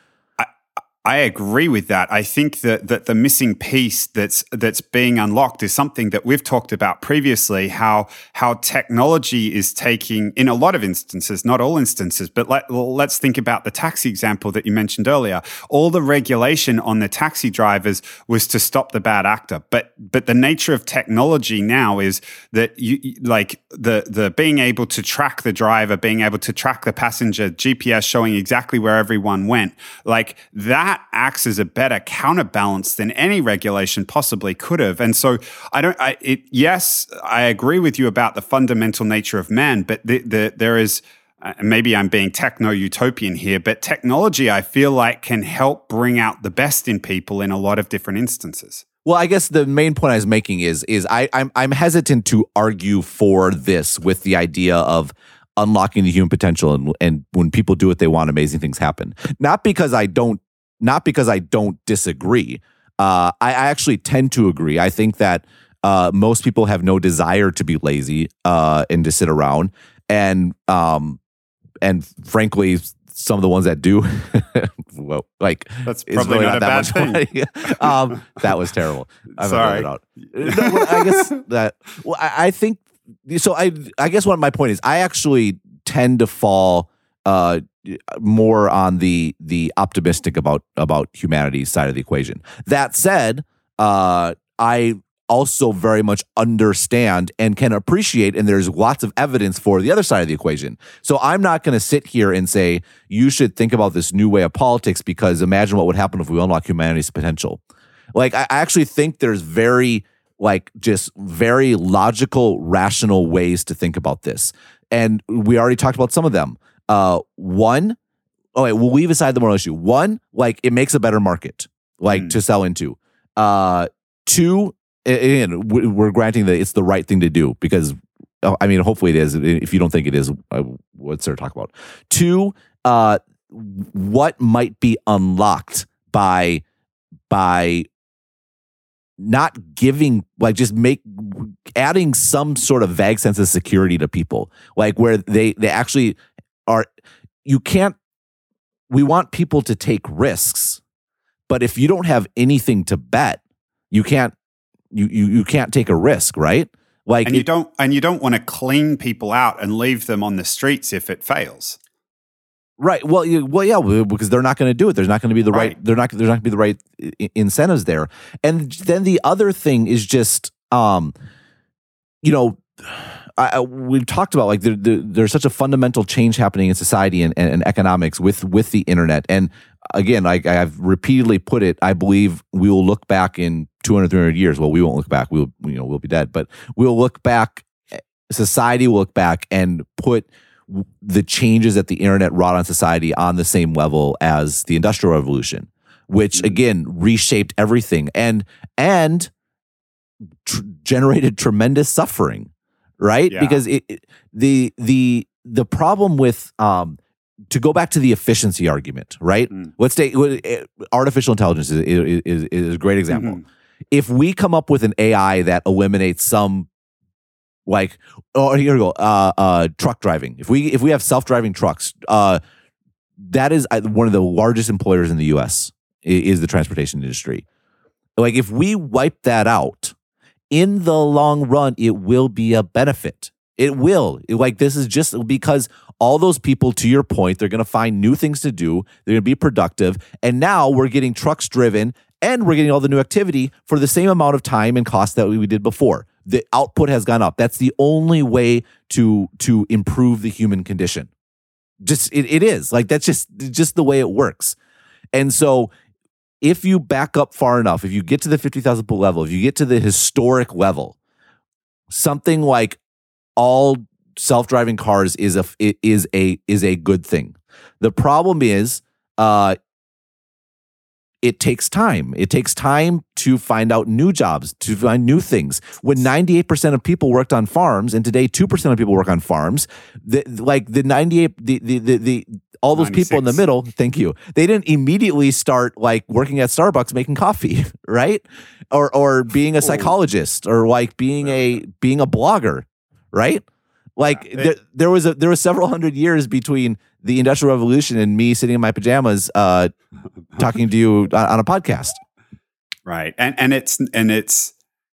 I agree with that. I think that, that the missing piece that's that's being unlocked is something that we've talked about previously. How how technology is taking, in a lot of instances, not all instances, but let, let's think about the taxi example that you mentioned earlier. All the regulation on the taxi drivers was to stop the bad actor, but but the nature of technology now is that you like the the being able to track the driver, being able to track the passenger, GPS showing exactly where everyone went, like that that acts as a better counterbalance than any regulation possibly could have. And so I don't, I, it, yes, I agree with you about the fundamental nature of man, but the, the, there is, uh, maybe I'm being techno utopian here, but technology I feel like can help bring out the best in people in a lot of different instances. Well, I guess the main point I was making is is I, I'm I'm hesitant to argue for this with the idea of unlocking the human potential and, and when people do what they want, amazing things happen. Not because I don't not because I don't disagree. Uh, I, I, actually tend to agree. I think that uh, most people have no desire to be lazy uh, and to sit around, and um, and frankly, some of the ones that do, well, like that's probably really not, not, that bad thing. um, that was terrible. I'm Sorry. I guess that. Well, I, I think so. I I guess what my point is, I actually tend to fall uh, more on the the optimistic about about humanity's side of the equation. That said, uh, I also very much understand and can appreciate, and there's lots of evidence for the other side of the equation. So I'm not going to sit here and say you should think about this new way of politics because imagine what would happen if we unlock humanity's potential. Like I actually think there's very like just very logical, rational ways to think about this. And we already talked about some of them. Uh, one, oh wait, we'll leave aside the moral issue. One, like it makes a better market, like mm. to sell into. Uh, two, again, we're granting that it's the right thing to do because, uh, I mean, hopefully it is. If you don't think it is, what's there to talk about? Two, uh, what might be unlocked by by not giving like just make adding some sort of vague sense of security to people like where they they actually are you can't we want people to take risks but if you don't have anything to bet you can't you you, you can't take a risk right Like and you it- don't and you don't want to clean people out and leave them on the streets if it fails. Right. Well, you, well, yeah, because they're not going to do it. There's not going to be the right. Right. They're not. There's not going to be the right i- incentives there. And then the other thing is just, um, you know, I, we've talked about like there, there, there's such a fundamental change happening in society and, and, and economics with with the internet. And again, like I've repeatedly put it, I believe we will look back in 200, 300 years. Well, we won't look back. We'll you know we'll be dead, but we'll look back. Society will look back and put the changes that the internet wrought on society on the same level as the industrial revolution which Mhm. again reshaped everything and and tr- generated tremendous suffering right Yeah. because it, it- the the the problem with um to go back to the efficiency argument right Mm. let's take eh, artificial intelligence is, is, is, is a great example Mhm. if we come up with an AI that eliminates some like oh here we go uh uh truck driving if we if we have self-driving trucks uh that is uh, one of the largest employers in the US is the transportation industry like if we wipe that out in the long run it will be a benefit. It will. It- like this is just because all those people to your point they're going to find new things to do. They're going to be productive. And now we're getting trucks driven and we're getting all the new activity for the same amount of time and cost that we did before. The output has gone up. That's the only way to to improve the human condition. Just it, it is. Like that's just just the way it works. And so if you back up far enough if you get to the 50000 foot level if you get to the historic level something like all self-driving cars is a is a is a good thing. The problem is uh it takes time. It takes time to find out new jobs, to find new things. When 98% of people worked on farms, and today 2% of people work on farms, the, like the 98, the, the, the, the all those people in the middle, thank you. They didn't immediately start like working at Starbucks making coffee, right? Or or being a psychologist or like being a being a blogger, right? Like Yeah. there, there was a there was several hundred years between the Industrial Revolution and me sitting in my pajamas uh, talking to you on, on a podcast. Right. And and it's and it's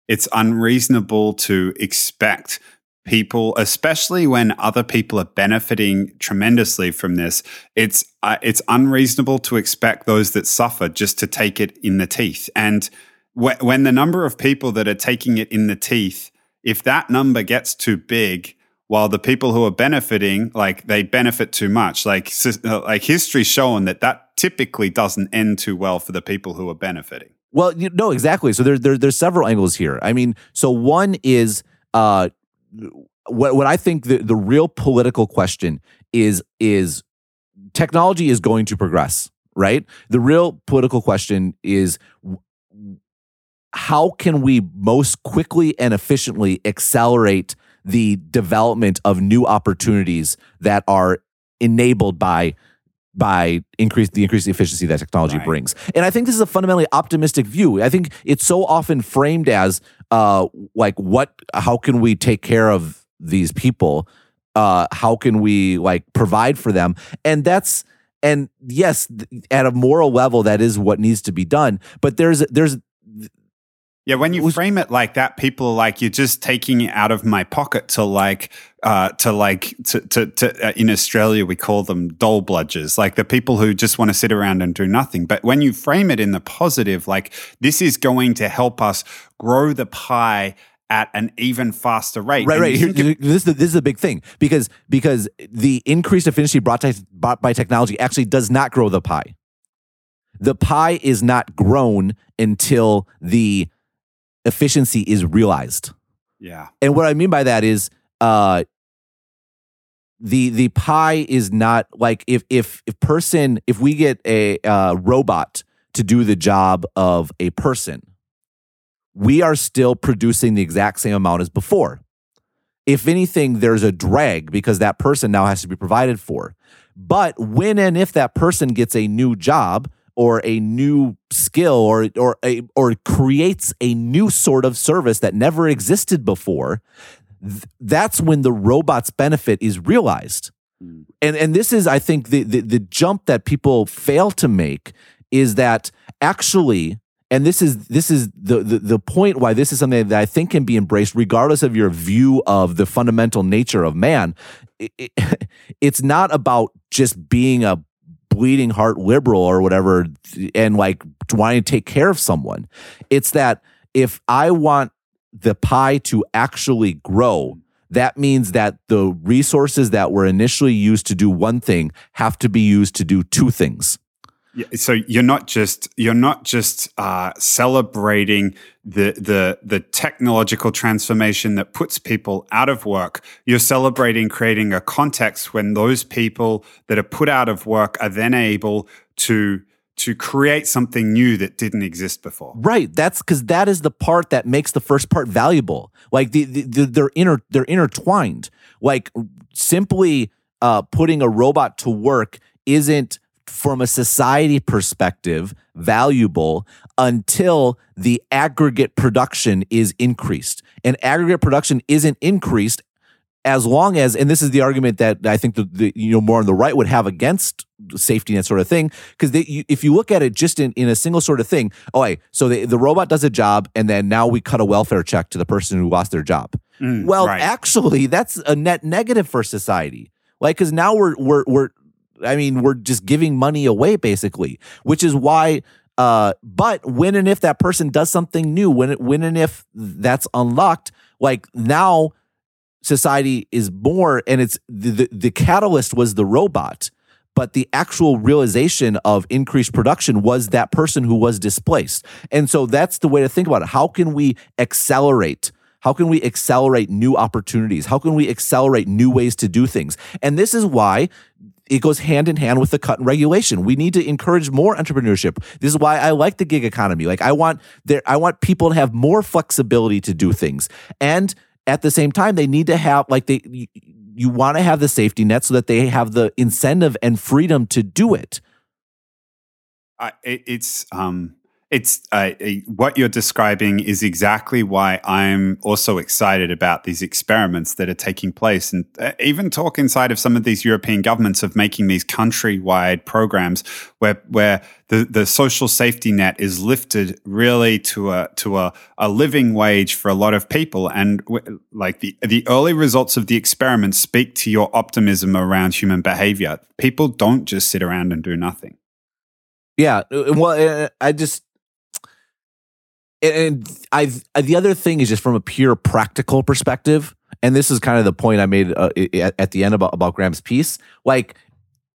it's unreasonable to expect people especially when other people are benefiting tremendously from this it's uh, it's unreasonable to expect those that suffer just to take it in the teeth and wh- when the number of people that are taking it in the teeth if that number gets too big while the people who are benefiting like they benefit too much like uh, like history's shown that that typically doesn't end too well for the people who are benefiting Well, you no, exactly. So there, there, there's several angles here. I mean, so one is uh, what what I think the the real political question is is technology is going to progress, right? The real political question is how can we most quickly and efficiently accelerate the development of new opportunities that are enabled by by increase the increased efficiency that technology Right. brings. And I think this is a fundamentally optimistic view. I think it's so often framed as uh like what how can we take care of these people? Uh how can we like provide for them? And that's and yes, at a moral level that is what needs to be done, but there's there's Yeah, when you was- frame it like that, people are like, "You're just taking it out of my pocket." To like, uh, to like, to to, to uh, in Australia we call them dole bludgers, like the people who just want to sit around and do nothing. But when you frame it in the positive, like this is going to help us grow the pie at an even faster rate. Right, And right. Here, this, is the, this is a big thing because because the increased efficiency brought, brought by technology actually does not grow the pie. The pie is not grown until the efficiency is realized. yeah, And what I mean by that is uh the the pie is not like if if if person if we get a uh, robot to do the job of a person, we are still producing the exact same amount as before. If anything, there's a drag because that person now has to be provided for. But when and if that person gets a new job or a new skill or or a or creates a new sort of service that never existed before, th- that's when the robot's benefit is realized. Mm. And and this is, I think, the, the the jump that people fail to make is that actually and this is this is the, the the point why this is something that I think can be embraced regardless of your view of the fundamental nature of man. It, it, it's not about just being a bleeding heart liberal or whatever and like wanting to take care of someone. It's that if I want the pie to actually grow, that means that the resources that were initially used to do one thing have to be used to do two things. Yeah, so you're not just you're not just uh, celebrating the the the technological transformation that puts people out of work. You're celebrating creating a context when those people that are put out of work are then able to to create something new that didn't exist before. Right. That's because that is the part that makes the first part valuable. Like the, the, the they're inter they're intertwined. Like simply uh, putting a robot to work isn't from a society perspective valuable until the aggregate production is increased. And aggregate production isn't increased as long as, and this is the argument that I think the, the you know more on the right would have against safety net sort of thing, because if you look at it just in, in a single sort of thing, oh, hey, so the, the robot does a job, and then now we cut a welfare check to the person who lost their job. Mm, well, right. actually, that's a net negative for society. Like, because now we're we're we're, I mean, we're just giving money away basically, which is why. Uh, but when and if that person does something new, when when and if that's unlocked, like now society is more and it's the, the, the catalyst was the robot but the actual realization of increased production was that person who was displaced. And so that's the way to think about it. How can we accelerate? How can we accelerate new opportunities? How can we accelerate new ways to do things? And this is why it goes hand in hand with the cut in regulation. We need to encourage more entrepreneurship. This is why I like the gig economy. Like I want there I want people to have more flexibility to do things. And at the same time, they need to have like they you, you want to have the safety net so that they have the incentive and freedom to do it. Uh, it it's um it's uh, what you're describing is exactly why I'm also excited about these experiments that are taking place, and uh, even talk inside of some of these European governments of making these countrywide programs where where the, the social safety net is lifted really to a to a, a living wage for a lot of people, and w- like the the early results of the experiments speak to your optimism around human behavior. People don't just sit around and do nothing. Yeah, uh, well, I just and I the other thing is just from a pure practical perspective, and this is kind of the point I made uh, at the end about about Graham's piece. Like,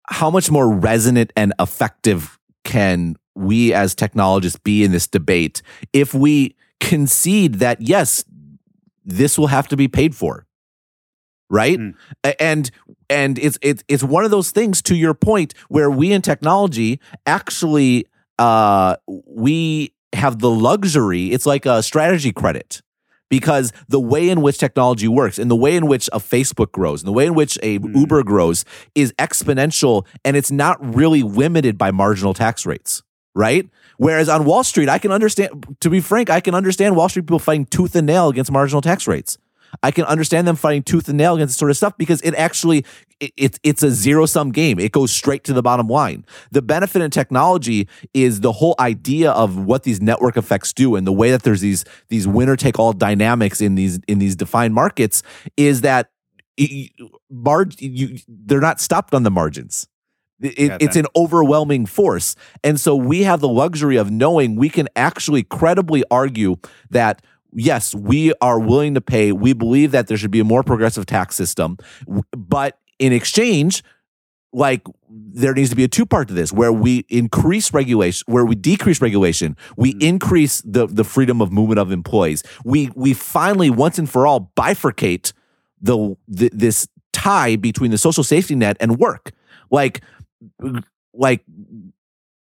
how much more resonant and effective can we as technologists be in this debate if we concede that yes, this will have to be paid for, right? Mm. And and it's it's it's one of those things to your point where we in technology actually uh we have the luxury, it's like a strategy credit because the way in which technology works and the way in which a Facebook grows and the way in which a mm. Uber grows is exponential and it's not really limited by marginal tax rates, right? Whereas on Wall Street, I can understand, to be frank, I can understand Wall Street people fighting tooth and nail against marginal tax rates. I can understand them fighting tooth and nail against this sort of stuff because it actually it, it, it's a zero sum game. It goes straight to the bottom line. The benefit in technology is the whole idea of what these network effects do and the way that there's these these winner take all dynamics in these in these defined markets is that mar- you, they're not stopped on the margins. It, it's an overwhelming force. And so we have the luxury of knowing we can actually credibly argue that yes, we are willing to pay. We believe that there should be a more progressive tax system, but in exchange, like there needs to be a two part to this where we increase regulation where we decrease regulation we mm-hmm. increase the the freedom of movement of employees we we finally once and for all bifurcate the, the this tie between the social safety net and work like like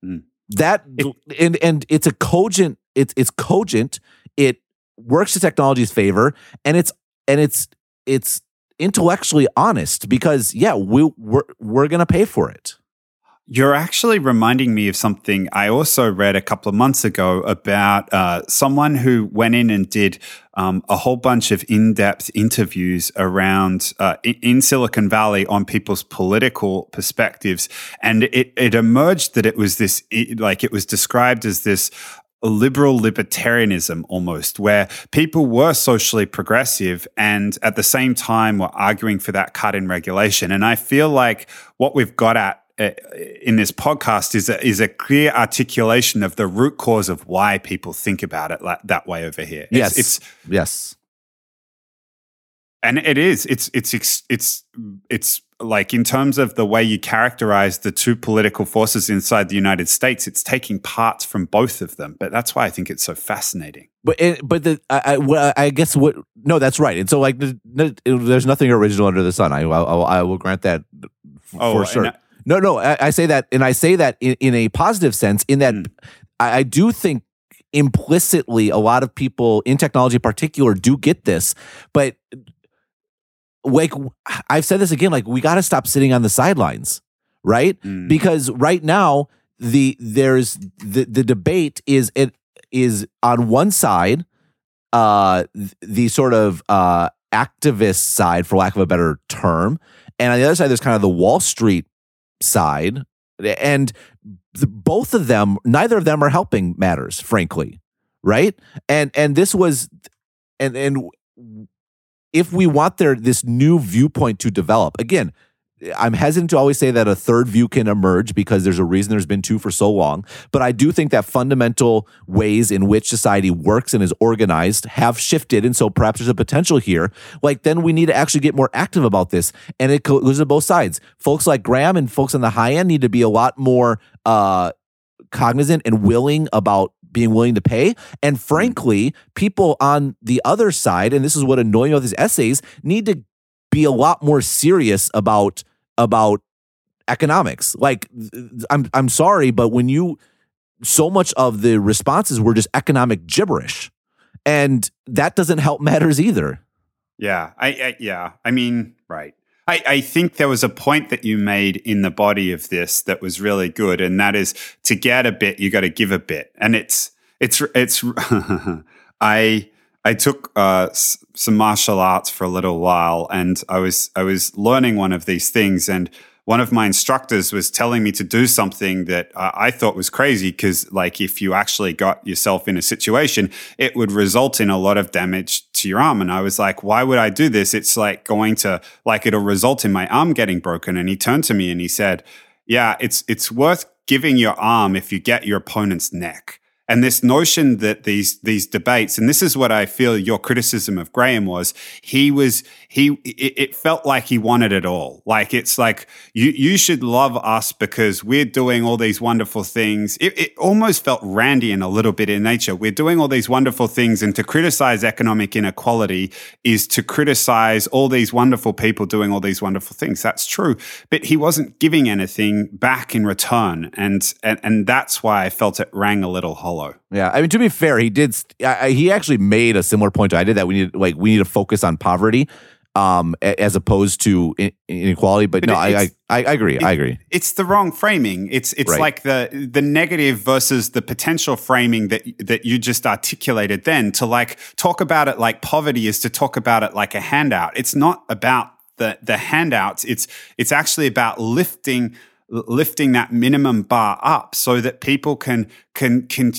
mm. that and and it's a cogent it's it's cogent it works to technology's favor and it's and it's it's intellectually honest because yeah we we're, we're going to pay for it you're actually reminding me of something I also read a couple of months ago about uh, someone who went in and did um, a whole bunch of in depth interviews around uh, in Silicon Valley on people's political perspectives. And it, it emerged that it was this, like, it was described as this liberal libertarianism almost, where people were socially progressive and at the same time were arguing for that cut in regulation. And I feel like what we've got at uh, in this podcast is a, is a clear articulation of the root cause of why people think about it like, that way over here. Yes, it's, it's yes, and it is. It's it's it's it's like in terms of the way you characterize the two political forces inside the United States, it's taking parts from both of them. But that's why I think it's so fascinating. But it, but the I, I, I guess what no that's right. And so like there's nothing original under the sun. I I, I will grant that oh, for sure. No, no, I, I, say that, and I say that in, in a positive sense. In that, mm. I, I do think implicitly a lot of people in technology, in particular, do get this, but like I've said this again, like we got to stop sitting on the sidelines, right? Mm. Because right now the there's the the debate is it is on one side, uh, the sort of uh activist side, for lack of a better term, and on the other side, there's kind of the Wall Street side, and the, both of them, neither of them are helping matters, frankly, right? And and this was, and and if we want there this new viewpoint to develop, again, I'm hesitant to always say that a third view can emerge because there's a reason there's been two for so long. But I do think that fundamental ways in which society works and is organized have shifted. And so perhaps there's a potential here. Like, then we need to actually get more active about this. And it goes to both sides. Folks like Graham and folks on the high end need to be a lot more uh, cognizant and willing about being willing to pay. And hmm. frankly, people on the other side, and this is what annoying about these essays, need to be a lot more serious about about economics. Like I'm I'm sorry, but when you so much of the responses were just economic gibberish. And that doesn't help matters either. Yeah. I, I yeah. I mean, right. I, I, think there was a point that you made in the body of this that was really good, and that is to get a bit, you got to give a bit, and it's it's it's. I I took uh, some martial arts for a little while, and I was I was learning one of these things, and one of my instructors was telling me to do something that uh, I thought was crazy because, like, if you actually got yourself in a situation, it would result in a lot of damage to your arm. And I was like, why would I do this? It's like going to, like, it'll result in my arm getting broken. And he turned to me and he said, yeah, it's, it's worth giving your arm if you get your opponent's neck and this notion that these these debates and this is what i feel your criticism of graham was he was he it, it, felt like he wanted it all. Like it's like you you should love us because we're doing all these wonderful things. It, it almost felt randian a little bit in nature. We're doing all these wonderful things and to criticize economic inequality is to criticize all these wonderful people doing all these wonderful things. That's true. But he wasn't giving anything back in return. And and, and that's why i felt it rang a little hollow hollow. Yeah, I mean to be fair, he did. I, he actually made a similar point to I did that we need like we need to focus on poverty um, as opposed to inequality. But, but no, I, I, I agree. It, I agree. It's the wrong framing. It's it's right. like the the negative versus the potential framing that that you just articulated. Then to like talk about it like poverty is to talk about it like a handout. It's not about the the handouts. It's it's actually about lifting lifting that minimum bar up so that people can can can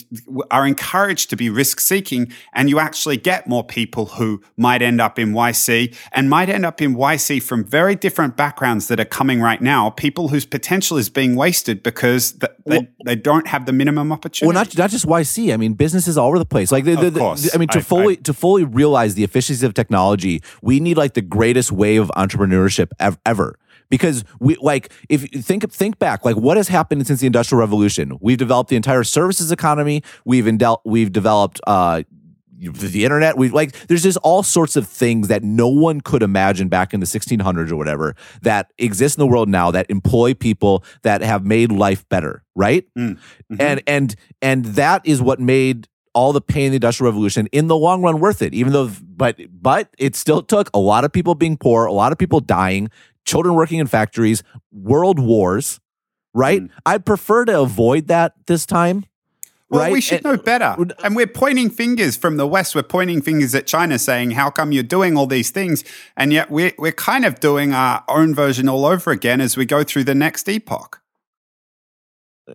are encouraged to be risk seeking and you actually get more people who might end up in YC and might end up in YC from very different backgrounds that are coming right now people whose potential is being wasted because they, well, they don't have the minimum opportunity. Well not, not just YC I mean businesses all over the place. Like the, the, the I mean to I, fully I, to fully realize the efficiency of technology we need like the greatest wave of entrepreneurship ever because we like if you think think back like what has happened since the industrial revolution we've developed the entire services economy we've indel- we've developed uh the internet we like there's just all sorts of things that no one could imagine back in the 1600s or whatever that exist in the world now that employ people that have made life better right mm. mm-hmm. and and and that is what made all the pain in the industrial revolution in the long run worth it even though but but it still took a lot of people being poor a lot of people dying children working in factories, world wars, right? Mm. I'd prefer to avoid that this time. Well, right? we should know better. And we're pointing fingers from the West. We're pointing fingers at China saying, how come you're doing all these things? And yet we're, we're kind of doing our own version all over again as we go through the next epoch.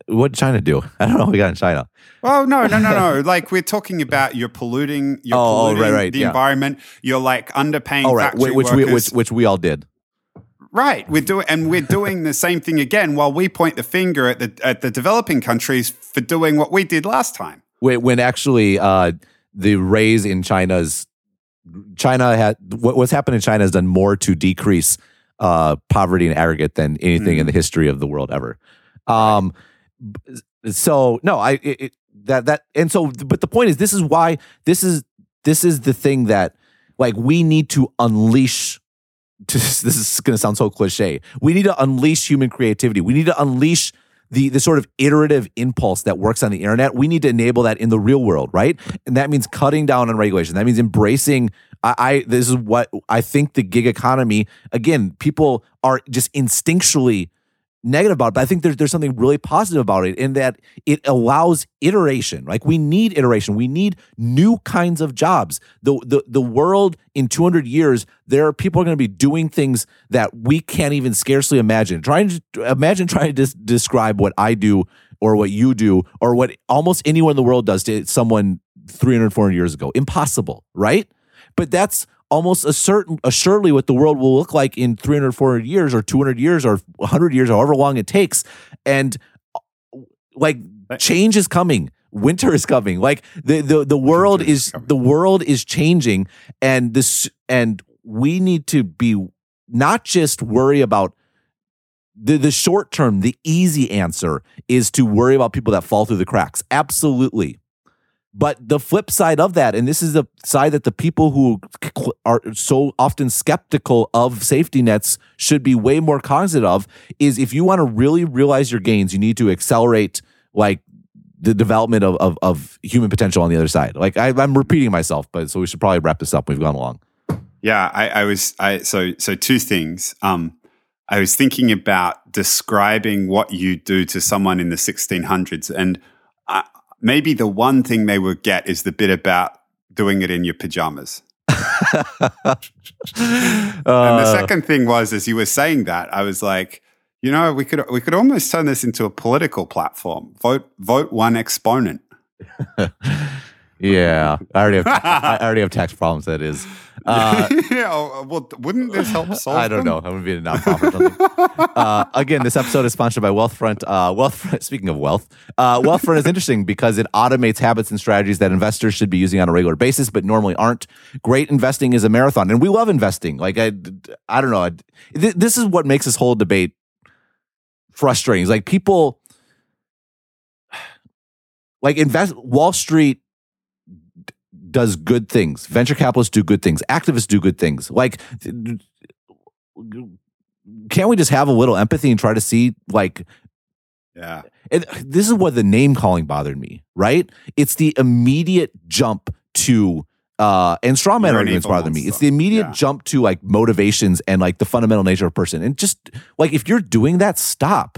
What China do? I don't know what we got in China. Oh no, no, no, no! like we're talking about you're polluting, you're Oh, polluting right, right, the yeah. environment. You're like underpaying Oh, right. Which, which we which, which we all did. Right, we're doing, and we're doing the same thing again. While we point the finger at the at the developing countries for doing what we did last time. when, when actually uh, the raise in China's China had what, what's happened in China has done more to decrease uh, poverty and aggregate than anything in the history of the world ever. Um, so no, I it, it, that that and so but the point is this is why this is this is the thing that like we need to unleash this is going to sound so cliche. We need to unleash human creativity. We need to unleash the the sort of iterative impulse that works on the internet. We need to enable that in the real world, right? And that means cutting down on regulation. That means embracing. I, I this is what I think the gig economy. Again, people are just instinctually negative about it, but I think there's there's something really positive about it in that it allows iteration. Like we need iteration. We need new kinds of jobs. The the the world in 200 years, there are people are going to be doing things that we can't even scarcely imagine. Trying to imagine trying to dis- describe what I do or what you do or what almost anyone in the world does to someone 300 400 years ago. Impossible, right? But that's almost a certain assuredly what the world will look like in 300 400 years or 200 years or 100 years however long it takes. And uh, like change is coming. Winter is coming. Like the the, the world Winter is is the world is changing. And this and we need to be not just worry about the the short term the easy answer is to worry about people that fall through the cracks. Absolutely but the flip side of that, and this is the side that the people who are so often skeptical of safety nets should be way more cognizant of, is if you want to really realize your gains, you need to accelerate like the development of, of, of human potential on the other side. Like I, I'm repeating myself, but so we should probably wrap this up. We've gone along. Yeah, I, I was. I so so two things. Um, I was thinking about describing what you do to someone in the 1600s, and maybe the one thing they would get is the bit about doing it in your pajamas. And the Uh, second thing was, as you were saying that, I was like, you know, we could we could almost turn this into a political platform. Vote vote one exponent. yeah, I already have I already have tax problems. That is. Uh, yeah, oh, well, wouldn't this help solve? I don't them? know. I'm gonna be a nonprofit. uh, again, this episode is sponsored by Wealthfront. Uh, Wealthfront. Speaking of wealth, uh, Wealthfront is interesting because it automates habits and strategies that investors should be using on a regular basis, but normally aren't. Great investing is a marathon, and we love investing. Like I, I don't know. I- th- This is what makes this whole debate frustrating. It's like people, like invest. Wall Street does good things. Venture capitalists do good things. Activists do good things. Like, can't we just have a little empathy and try to see like Yeah, and this is what the name calling bothered me, right? It's the immediate jump to uh and straw man arguments bother me. It's the immediate Yeah. jump to like motivations and like the fundamental nature of a person. And just like if you're doing that, stop.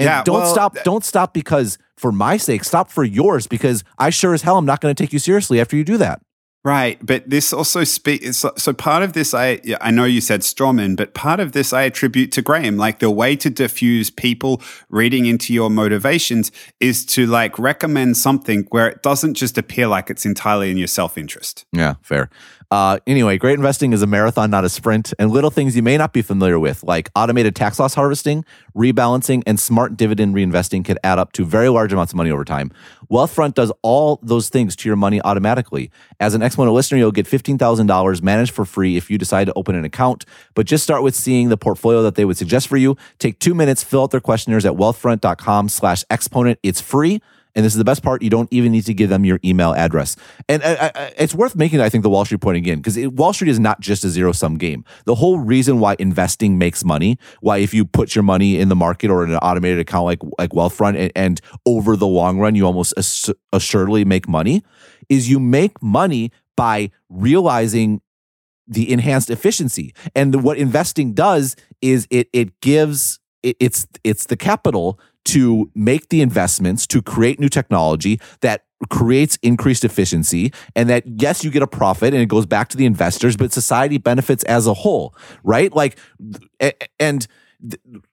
And Yeah, don't well, stop, don't stop because for my sake, stop for yours because I sure as hell I'm not going to take you seriously after you do that. right. But this also speaks. So, so part of this, I I know you said strawman, but part of this I attribute to Graham. Like the way to diffuse people reading into your motivations is to like recommend something where it doesn't just appear like it's entirely in your self interest. Yeah, fair. Uh, anyway, great investing is a marathon, not a sprint, and little things you may not be familiar with, like automated tax loss harvesting, rebalancing, and smart dividend reinvesting, can add up to very large amounts of money over time. Wealthfront does all those things to your money automatically. As an Exponent listener, you'll get $15,000 managed for free if you decide to open an account. But just start with seeing the portfolio that they would suggest for you. Take two minutes, fill out their questionnaires at wealthfront.com slash exponent. It's free. And this is the best part. You don't even need to give them your email address. And it's worth making, I think, the Wall Street point again, because Wall Street is not just a zero sum game. The whole reason why investing makes money, why if you put your money in the market or in an automated account like, like Wealthfront, and, and over the long run, you almost ass- assuredly make money, is you make money by realizing the enhanced efficiency. And what investing does is it it gives it, it's it's the capital to make the investments to create new technology that creates increased efficiency and that yes you get a profit and it goes back to the investors but society benefits as a whole right like and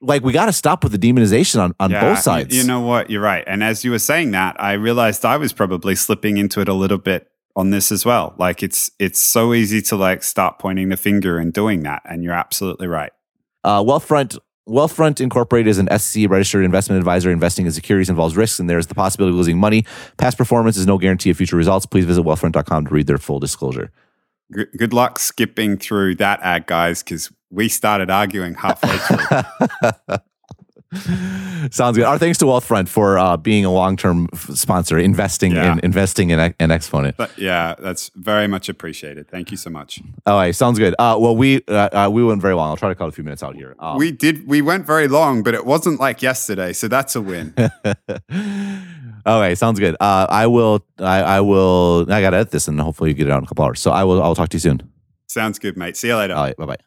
like we got to stop with the demonization on, on Yeah, both sides. You, know what? You're right. And as you were saying that, I realized I was probably slipping into it a little bit on this as well. Like it's it's so easy to like start pointing the finger and doing that. And you're absolutely right. Uh, Wealthfront Wealthfront Incorporated is an SEC registered investment advisor. Investing in securities involves risks, and there is the possibility of losing money. Past performance is no guarantee of future results. Please visit wealthfront.com to read their full disclosure. Good, good luck skipping through that ad, guys, because we started arguing halfway through. Sounds good. Our thanks to Wealthfront for uh, being a long-term sponsor, investing Yeah. in investing in, in Exponent. but yeah, that's very much appreciated. Thank you so much. All right, sounds good. Uh, well, we uh, uh, we went very long. I'll try to cut a few minutes out here. Um, we did. We went very long, but it wasn't like yesterday, so that's a win. All right, sounds good. Uh, I will. I, I will. I got to edit this, and hopefully you get it out in a couple hours. So I will. I'll talk to you soon. Sounds good, mate. See you later. All right. Bye bye.